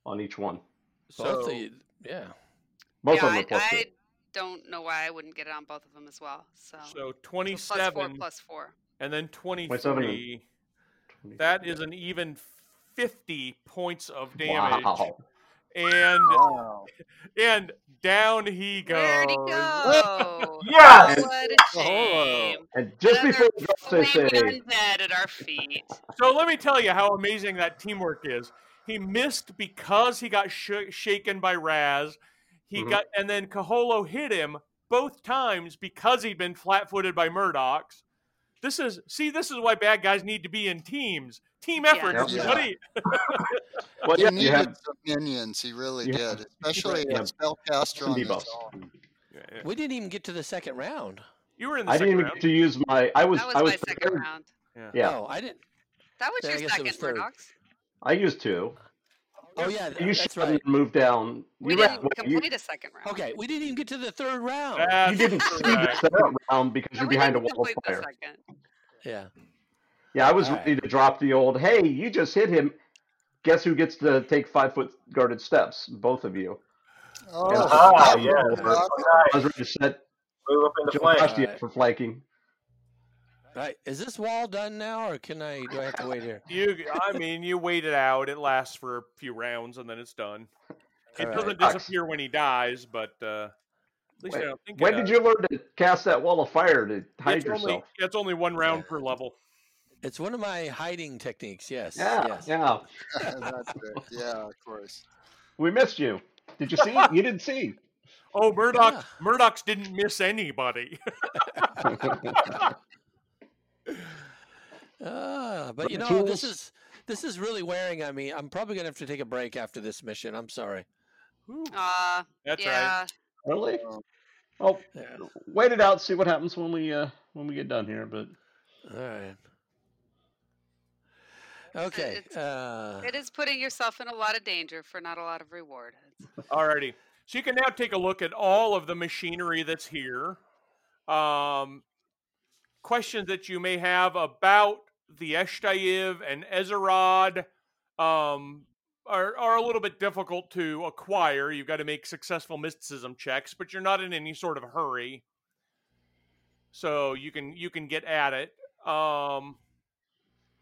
S2: on each one.
S6: Both
S1: So
S6: the yeah.
S2: Most
S4: yeah,
S2: of them
S4: I,
S2: are plus two.
S4: I don't know why I wouldn't get it on both of them as well. So,
S1: so
S4: So plus four
S1: twenty-seven
S4: plus four.
S1: and then
S2: 27
S1: twenty-three. That is an even fifty points of damage,
S2: Wow.
S1: and
S5: Wow.
S1: and down he goes.
S4: Where'd he go?
S7: Yes!
S4: What a
S1: Oh.
S4: shame.
S2: And just
S4: Another
S2: before it drops, I say,
S4: undead at our feet.
S1: So let me tell you how amazing that teamwork is. He missed because he got sh- shaken by Raz. He
S2: Mhm.
S1: got and then Kaholo hit him both times because he'd been flat-footed by Murdox. This is see, this is why bad guys need to be in teams. Team effort,
S4: Yes.
S5: Yeah.
S2: well,
S5: He
S2: yeah,
S5: needed
S2: you have
S5: some minions. He really
S2: you
S5: did, especially
S2: you
S5: a
S2: have
S5: spellcaster on his own.
S1: Yeah, yeah.
S6: We didn't even get to the second round.
S1: You were in the
S2: I didn't even
S1: round.
S2: get to use my. I was.
S4: That was,
S2: I was.
S4: my second
S2: prepared-
S4: round.
S2: Yeah,
S6: Oh, I didn't.
S4: That was
S6: Then
S4: your
S6: guess it was
S4: second,
S6: third.
S4: Murdox.
S2: I used two.
S6: Oh yeah,
S2: You
S6: that's
S2: should
S6: right.
S2: move down.
S4: We
S2: you,
S4: didn't
S2: wait, you,
S4: complete a second round.
S6: Okay, we didn't even get to the third round.
S1: That's
S2: you didn't see the second round because
S4: No,
S2: you're behind a wall of
S4: complete the
S2: fire.
S6: Yeah.
S2: Yeah, I was
S6: All right.
S2: ready to drop the old. Hey, you just hit him. Guess who gets to take five foot guarded steps? Both of you.
S5: Oh,
S2: Yeah.
S7: Ah,
S5: yeah.
S7: yes.
S2: I was ready to set
S7: Move up into
S2: Joe
S7: flame.
S2: Costi for flanking.
S6: Right. Is this wall done now, or can I? Do I have to wait here?
S1: You, I mean, you wait it out. It lasts for a few rounds and then it's done. It
S6: All right.
S1: doesn't
S2: Sucks.
S1: disappear when he dies, but uh, at least I don't think.
S2: When
S1: it
S2: did
S1: does.
S2: you learn to cast that wall of fire to hide
S1: it's
S2: yourself?
S1: only it's only one round per level.
S6: It's one of my hiding techniques. Yes.
S2: Yeah,
S6: Yes.
S2: yeah.
S5: That's it. Yeah, of course.
S2: We missed you. Did you see? you didn't see.
S1: Oh, Murdox!
S6: Yeah.
S1: Murdox didn't miss anybody.
S6: Ah, but you
S2: the
S6: know, this is this is really wearing on me. I'm probably gonna have to take a break after this mission. I'm sorry.
S4: Uh,
S1: That's right.
S2: really? Oh,
S6: Yeah.
S2: wait it out. See what happens when we uh when we get done here. But
S6: All right. Okay.
S4: it's-
S6: Uh,
S4: It is putting yourself in a lot of danger for not a lot of reward.
S1: Alrighty. So you can now take a look at all of the machinery that's here. Um, questions that you may have about the Eshtayiv and Ezerod um, are, are a little bit difficult to acquire. You've got to make successful mysticism checks, but you're not in any sort of hurry. So you can you can get at it. Um,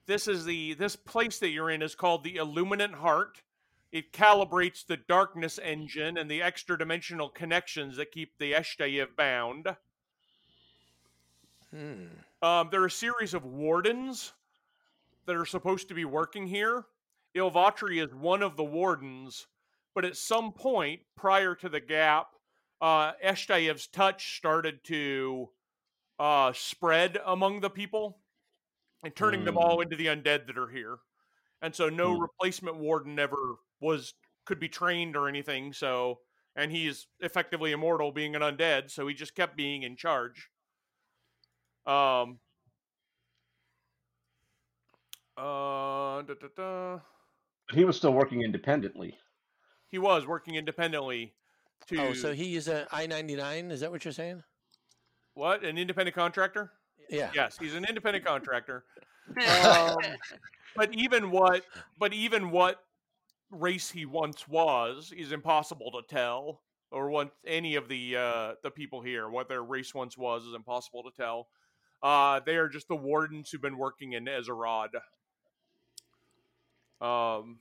S1: this is the this place that you're in is called the Illuminant Heart. It calibrates the darkness engine and the extra dimensional connections that keep the Eshtayiv bound.
S6: hmm.
S1: Um, there are a series of wardens that are supposed to be working here. Ilvatri is one of the wardens, but at some point prior to the gap, uh, Eshtayev's touch started to uh, spread among the people and turning them
S2: Hmm.
S1: all into the undead that are here. and so no
S2: Hmm.
S1: replacement warden ever was could be trained or anything. So, and he's effectively immortal, being an undead. So he just kept being in charge. Um. Uh, da, da, da.
S2: But he was still working independently.
S1: He was working independently. To
S6: Oh, so he is an I ninety nine. Is that what you're saying?
S1: what? An independent contractor?
S6: Yeah.
S1: Yes, he's an independent contractor. Um, but even what but even what race he once was is impossible to tell or what any of the uh the people here what their race once was is impossible to tell uh they are just the wardens who've been working in Ezerod um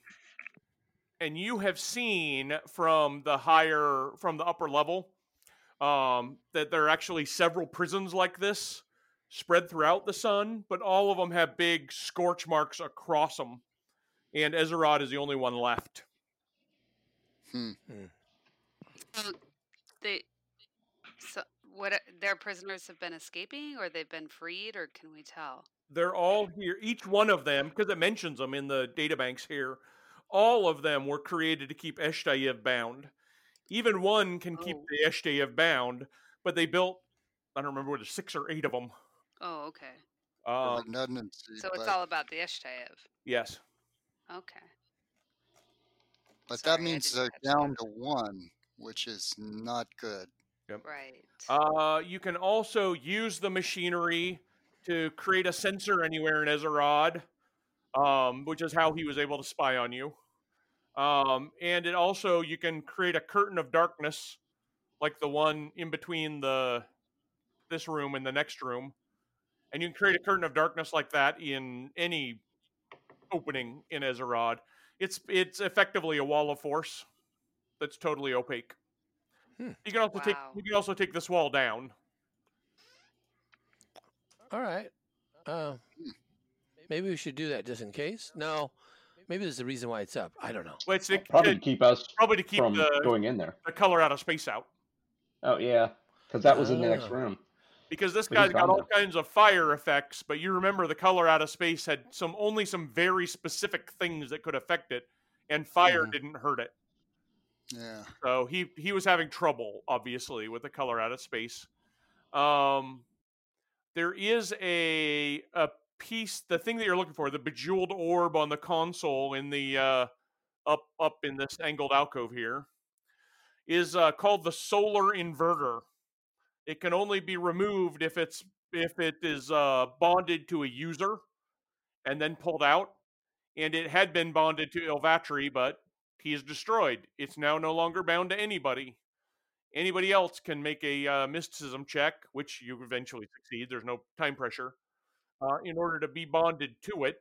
S1: and you have seen from the higher from the upper level um that there are actually several prisons like this spread throughout the sun, but all of them have big scorch marks across them. And Ezerod is the only one left. Hmm.
S4: So they, so what? Their prisoners have been escaping, or they've been freed, or can we tell?
S1: They're all here. Each one of them, because it mentions them in the databanks here, all of them were created to keep Eshtayev bound. Even one can keep
S4: Oh.
S1: the Eshtayev bound, but they built, I don't remember what it is, six or eight of them.
S4: Oh, okay.
S5: for
S1: Um,
S5: redundancy.
S4: So it's all about the Eshtayev.
S1: yes.
S4: Okay.
S5: but
S4: sorry,
S5: that means they're
S4: didn't that.
S5: down to one, which is not good.
S4: Right.
S1: Uh, you can also use the machinery to create a sensor anywhere in Ezerod, um, which is how he was able to spy on you. Um, and it also you can create a curtain of darkness, like the one in between the this room and the next room, and you can create a curtain of darkness like that in any opening in Ezerod. It's it's effectively a wall of force that's totally opaque.
S6: Hmm.
S1: You can also take you can also take this wall down.
S6: All right. Uh, maybe we should do that just in case. No. Maybe there's a reason why it's up. I don't know.
S1: Well, it's to,
S2: Probably to
S1: to-
S2: keep us
S1: probably to keep
S2: from
S1: the,
S2: going in there.
S1: the color out of space out
S2: Oh yeah, because that was in the next
S6: Ah.
S2: room.
S1: because this guy's got all
S2: now.
S1: kinds of fire effects. But you remember the color out of space had some only some very specific things that could affect it, and fire
S6: Mhm.
S1: didn't hurt it.
S5: Yeah.
S1: So he he was having trouble, obviously, with the color out of space. Um, there is a a piece, the thing that you're looking for, the bejeweled orb on the console in the uh, up up in this angled alcove here, is uh, called the solar inverter. It can only be removed if it's if it is uh, bonded to a user and then pulled out. And it had been bonded to Ilvatri, but he is destroyed. It's now no longer bound to anybody. Anybody else can make a uh, mysticism check, which you eventually succeed. There's no time pressure. Uh, in order to be bonded to it.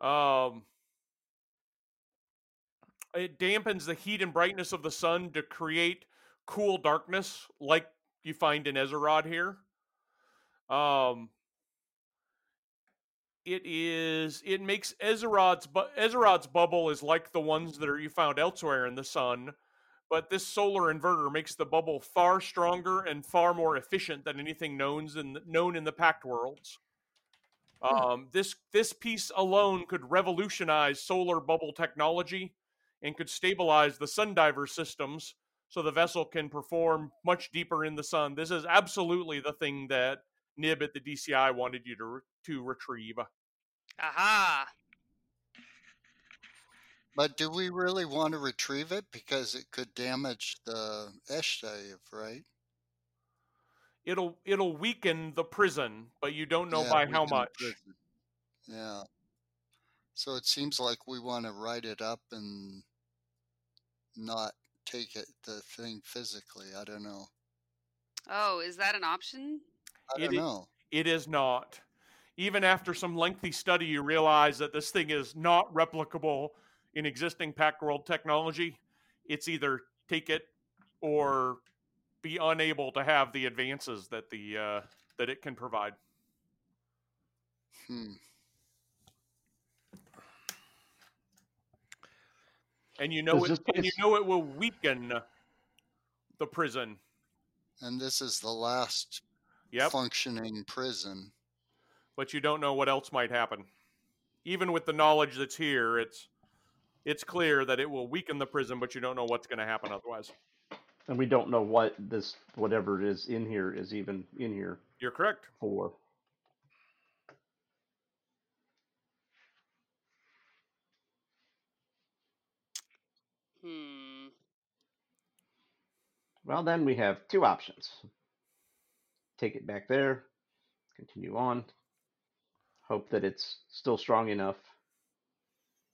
S1: Um, it dampens the heat and brightness of the sun to create cool darkness, like you find in Ezerod here. Um, it is it makes Ezerod's bu- Ezerod's bubble is like the ones that are you found elsewhere in the sun, but this solar inverter makes the bubble far stronger and far more efficient than anything known in the, known in the Pact worlds. Um, this this piece alone could revolutionize solar bubble technology and could stabilize the sundiver systems so the vessel can perform much deeper in the sun. This is absolutely the thing that Nib at the DCI wanted you to re- to retrieve.
S4: Aha.
S5: But do we really want to retrieve it because it could damage the Eshtayev, right?
S1: It'll it'll weaken the prison, but you don't know
S5: Yeah,
S1: by how much.
S5: Yeah. So it seems like we want to write it up and not take it the thing physically. I don't know.
S4: Oh, is that an option?
S5: I
S1: It
S5: don't know.
S1: It is not. Even after some lengthy study, you realize that this thing is not replicable in existing Pact World technology. It's either take it or be unable to have the advances that the uh, that it can provide.
S5: Hmm.
S1: And you know
S2: Does
S1: it, and you know it will weaken the prison.
S5: And this is the last
S1: Yep.
S5: functioning prison.
S1: But you don't know what else might happen. even with the knowledge that's here, it's it's clear that it will weaken the prison, but you don't know what's going to happen otherwise.
S2: And we don't know what this whatever it is in here is even in here
S1: You're correct.
S2: for.
S4: Hmm.
S2: Well, then we have two options. Take it back there, continue on, hope that it's still strong enough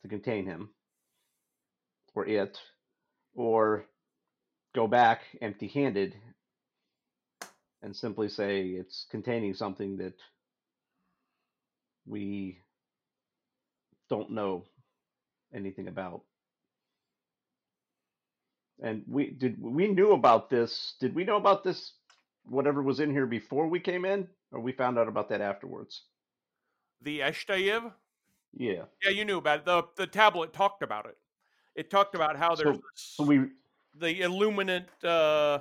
S2: to contain him or it, or go back empty handed and simply say it's containing something that we don't know anything about. And we did we knew about this. Did we know about this whatever was in here before we came in or we found out about that afterwards?
S1: The Eshtayev?
S2: Yeah.
S1: Yeah, you knew about it. The the tablet talked about it. It talked about how there's
S2: So we
S1: the illuminant uh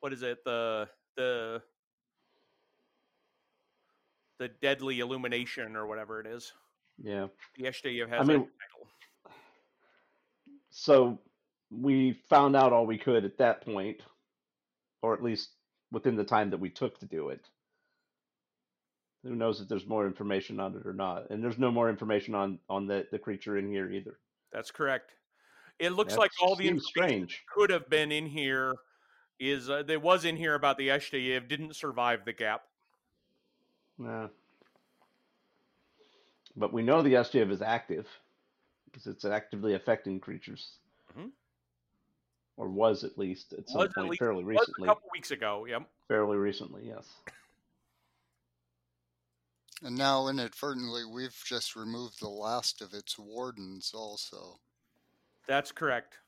S1: what is it? The the the deadly illumination or whatever it is.
S2: yeah.
S1: The Eshtayev has
S2: I
S1: that
S2: mean-
S1: title.
S2: So we found out all we could at that point, or at least within the time that we took to do it. Who knows if there's more information on it or not? And there's no more information on on the the creature in here either.
S1: That's correct. It looks
S2: That
S1: like all the information
S2: strange.
S1: could have been in here is uh, there was in here about the Eshtayev didn't survive the gap.
S2: Yeah. But we know the Eshtayev is active because it's actively affecting creatures.
S1: Mhm.
S2: Or was at least at some
S1: Was at
S2: point
S1: least-
S2: fairly
S1: Was a couple weeks ago. Yep.
S2: Fairly recently, yes.
S5: And now inadvertently, we've just removed the last of its wardens also.
S1: That's correct.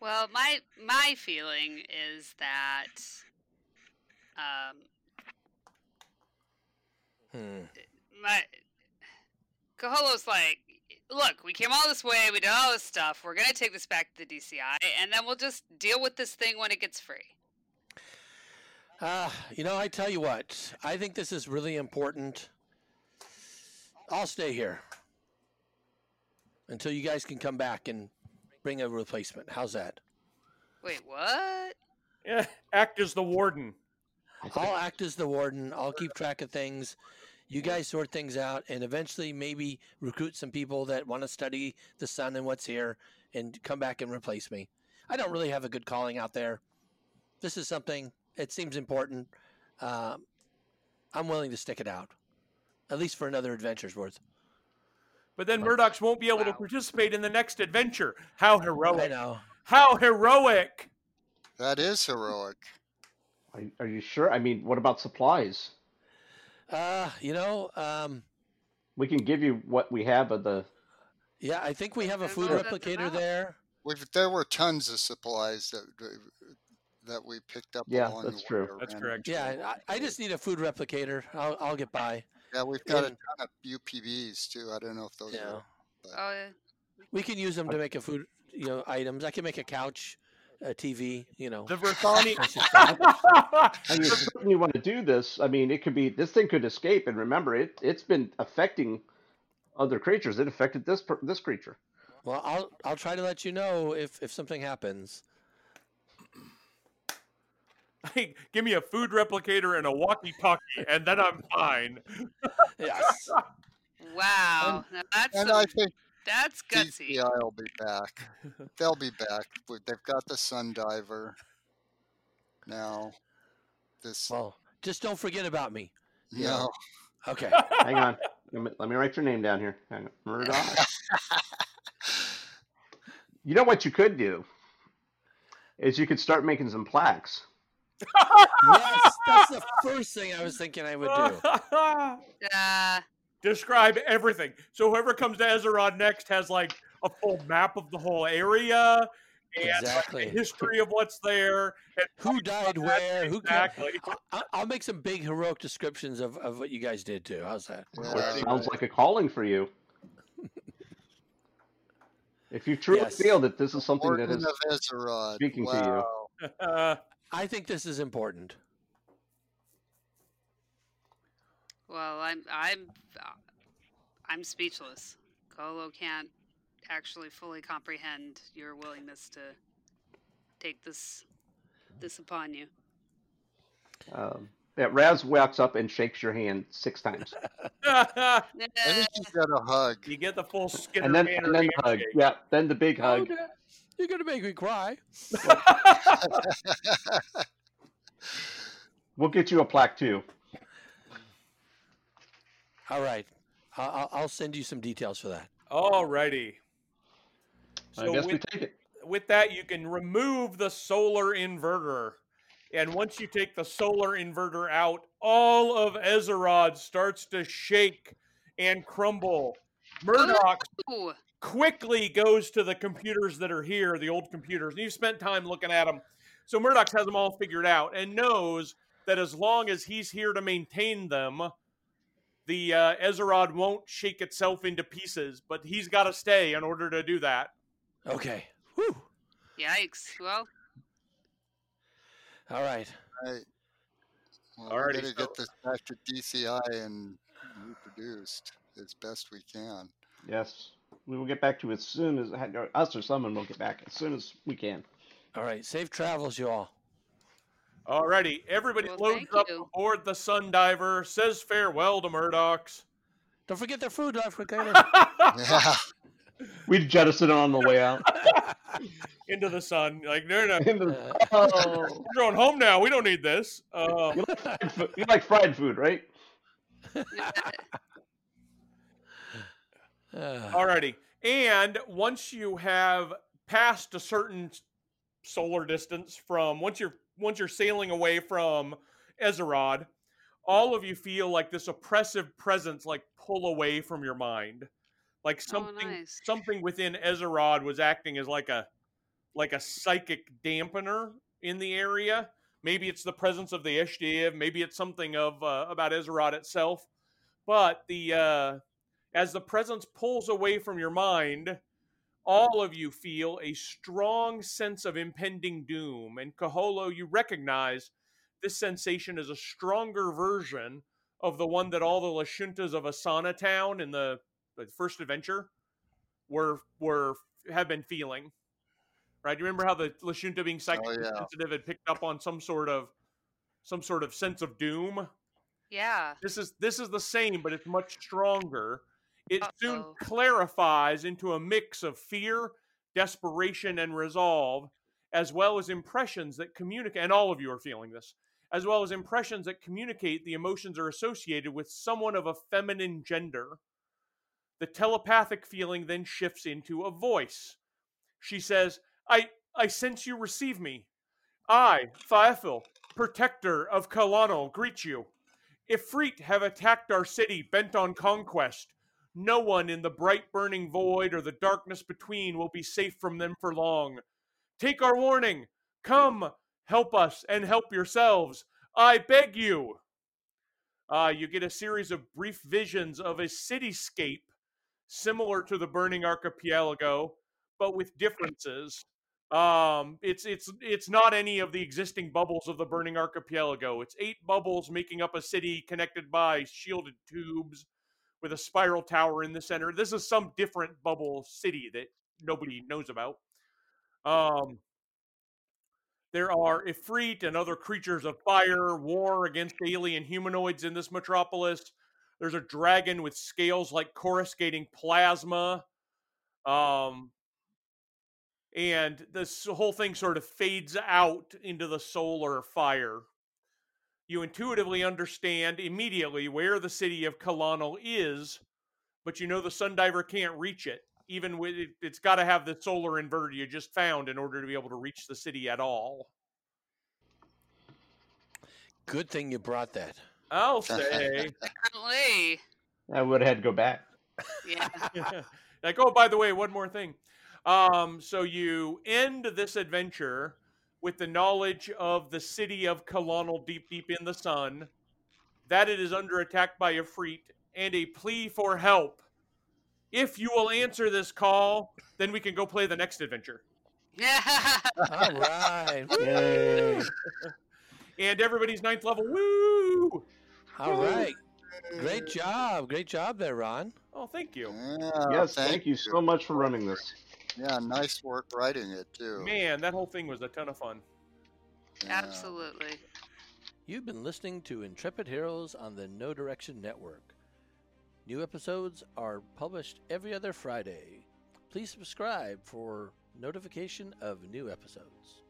S4: Well, my my feeling is that um,
S6: Hmm.
S4: my Kaholo's like, look, we came all this way, we did all this stuff. We're gonna take this back to the DCI, and then we'll just deal with this thing when it gets free.
S6: Uh, you know, I tell you what, I think this is really important. I'll stay here until you guys can come back and bring a replacement. How's that?
S4: Wait, what?
S1: Yeah. Act as the warden.
S6: I'll act as the warden. I'll keep track of things. You guys sort things out, and eventually maybe recruit some people that want to study the sun and what's here, and come back and replace me. I don't really have a good calling out there. This is something. It seems important. Um, I'm willing to stick it out, at least for another adventure's worth.
S1: But then
S6: Wow.
S1: Murdox won't be able to participate in the next adventure. How
S6: I
S1: heroic.
S6: know.
S1: How heroic.
S5: That is heroic.
S2: Are, are you sure? I mean, what about supplies?
S6: Uh, you know, um,
S2: We can give you what we have of the.
S6: yeah, I think we have a food replicator there.
S5: We've, there were tons of supplies that that we picked up.
S2: Yeah,
S5: along
S2: that's
S5: the
S2: true.
S5: way
S1: That's
S5: around.
S1: correct.
S6: Yeah, I, I just need a food replicator. I'll, I'll get by.
S5: Yeah, we've got a
S6: And-
S5: ton of UPBs too. I don't know if those.
S6: Yeah.
S5: Are,
S4: Oh, yeah.
S6: We can use them to make a food, you know, items. I can make a couch, a TV, you know.
S1: The Verthani.
S6: That's.
S2: I mean, if you want to do this, I mean, it could be this thing could escape, and remember, it it's been affecting other creatures. It affected this this creature.
S6: well, I'll I'll try to let you know if if something happens.
S1: Hey, Give me a food replicator and a walkie-talkie, and then I'm fine.
S6: Yes.
S4: Wow. Now that's
S5: and
S4: some-
S5: I think
S4: that's gutsy.
S5: DCI will be back. They'll be back. They've got the Sun Diver now. This
S6: Well, just don't forget about me.
S5: no.
S6: Okay.
S2: Hang on, let me, let me write your name down here. Hang on. Murdox. you know what you could do is you could start making some plaques.
S6: yes, that's the first thing I was thinking I would do.
S4: Uh,
S1: Describe everything. So whoever comes to Ezerod next has like a full map of the whole area and like,
S6: Exactly.
S1: the history of what's there. And
S6: Who died where? Who ca-
S1: exactly?
S6: I- I'll make some big heroic descriptions of, of what you guys did too. How's that?
S2: Which
S5: Yeah.
S2: sounds like a calling for you. If you truly
S6: Yes.
S2: feel that this is something that
S5: Warden
S2: is
S5: of Ezerod.
S2: speaking to you.
S6: I think this is important.
S4: Well, I'm I'm uh, I'm speechless. Kaholo can't actually fully comprehend your willingness to take this this upon you.
S2: Um, yeah, Raz walks up and shakes your hand six times,
S5: I think you got a hug.
S1: you get the full skin.
S2: and then and then the hug.
S1: handshake.
S2: Yeah, then the big hug.
S6: Oh, You're gonna make me cry.
S2: We'll get you a plaque too.
S6: All right, I- I'll, I'll send you some details for that.
S1: Alrighty.
S2: I
S1: So
S2: guess we
S1: with,
S2: take it.
S1: with that, you can remove the solar inverter. And once you take the solar inverter out, all of Ezerod starts to shake and crumble. Murdox
S4: Ooh,
S1: quickly goes to the computers that are here, the old computers. And you've spent time looking at them. So Murdox has them all figured out and knows that as long as he's here to maintain them, the uh, Ezerod won't shake itself into pieces. But he's got to stay in order to do that.
S6: Okay. Whew.
S4: yikes! Well,
S6: All right.
S5: Right. Well,
S1: Alrighty,
S5: we better
S1: so-
S5: get this back to DCI and reproduced as best we can.
S2: Yes, we will get back to it as soon as us or someone will get back as soon as we can.
S6: All right. Safe travels, you all.
S1: Alrighty, everybody
S4: Well,
S1: loads up
S4: you.
S1: aboard the Sundiver, says farewell to Murdox's.
S6: Don't forget their food, don't.
S5: Yeah.
S2: We jettison it on the way out.
S1: Into the sun. Like, no, no,
S6: Uh,
S2: oh,
S1: we're going home now. We don't need this. Uh,
S2: you, like fried food, you like fried food, right?
S1: Alrighty. And once you have passed a certain solar distance from once you're once you're sailing away from Ezerod, all of you feel like this oppressive presence like pull away from your mind. Like something
S4: nice.
S1: something within Ezerod was acting as like a like a psychic dampener in the area. Maybe it's the presence of the Eshtayev, maybe it's something of uh, about Ezerod itself. But the uh as the presence pulls away from your mind, all of you feel a strong sense of impending doom. And Kaholo, you recognize this sensation is a stronger version of the one that all the Lashuntas of Asana Town in the, the first adventure were were have been feeling. Right? You remember how the Lashunta being psychically oh,
S5: yeah.
S1: sensitive had picked up on some sort of some sort of sense of doom?
S4: yeah.
S1: This is this is the same, but it's much stronger. It soon
S4: Uh-oh.
S1: clarifies into a mix of fear, desperation, and resolve, as well as impressions that communicate. And all of you are feeling this, as well as impressions that communicate the emotions are associated with someone of a feminine gender. The telepathic feeling then shifts into a voice. She says, "I I sense you receive me. I, Thaethel, protector of Kalano, greet you. Ifrit have attacked our city, bent on conquest. No one in the bright burning void or the darkness between will be safe from them for long. Take our warning. Come, help us, and help yourselves. I beg you. Uh, you get a series of brief visions of a cityscape similar to the burning archipelago, but with differences. Um, it's it's it's not any of the existing bubbles of the burning archipelago. It's eight bubbles making up a city connected by shielded tubes with a spiral tower in the center. This is some different bubble city that nobody knows about. Um, there are Ifrit and other creatures of fire, war against alien humanoids in this metropolis. There's a dragon with scales like coruscating plasma. Um, and this whole thing sort of fades out into the solar fire. You intuitively understand immediately where the city of Kalano is, but you know the Sundiver can't reach it. Even with it, it's got to have the solar inverter you just found in order to be able to reach the city at all.
S6: good thing you brought that.
S1: I'll say,
S4: Apparently.
S2: I would have had to go back.
S4: Yeah.
S1: like, oh, by the way, one more thing. Um, so you end this adventure with the knowledge of the city of Kalano deep, deep in the sun, that it is under attack by Ifrit, and a plea for help. If you will answer this call, then we can go play the next adventure. Yeah.
S6: All right.
S2: Yay.
S1: And everybody's ninth level. Woo!
S6: All right. Great job. Great job there, Ron.
S1: Oh, thank you.
S5: Yeah,
S2: yes, thank, you so much for running this.
S5: Yeah, nice work writing it too.
S1: Man, that whole thing was a ton of fun.
S5: Yeah.
S4: Absolutely.
S6: You've been listening to Intrepid Heroes on the No Direction Network. New episodes are published every other Friday. Please subscribe for notification of new episodes.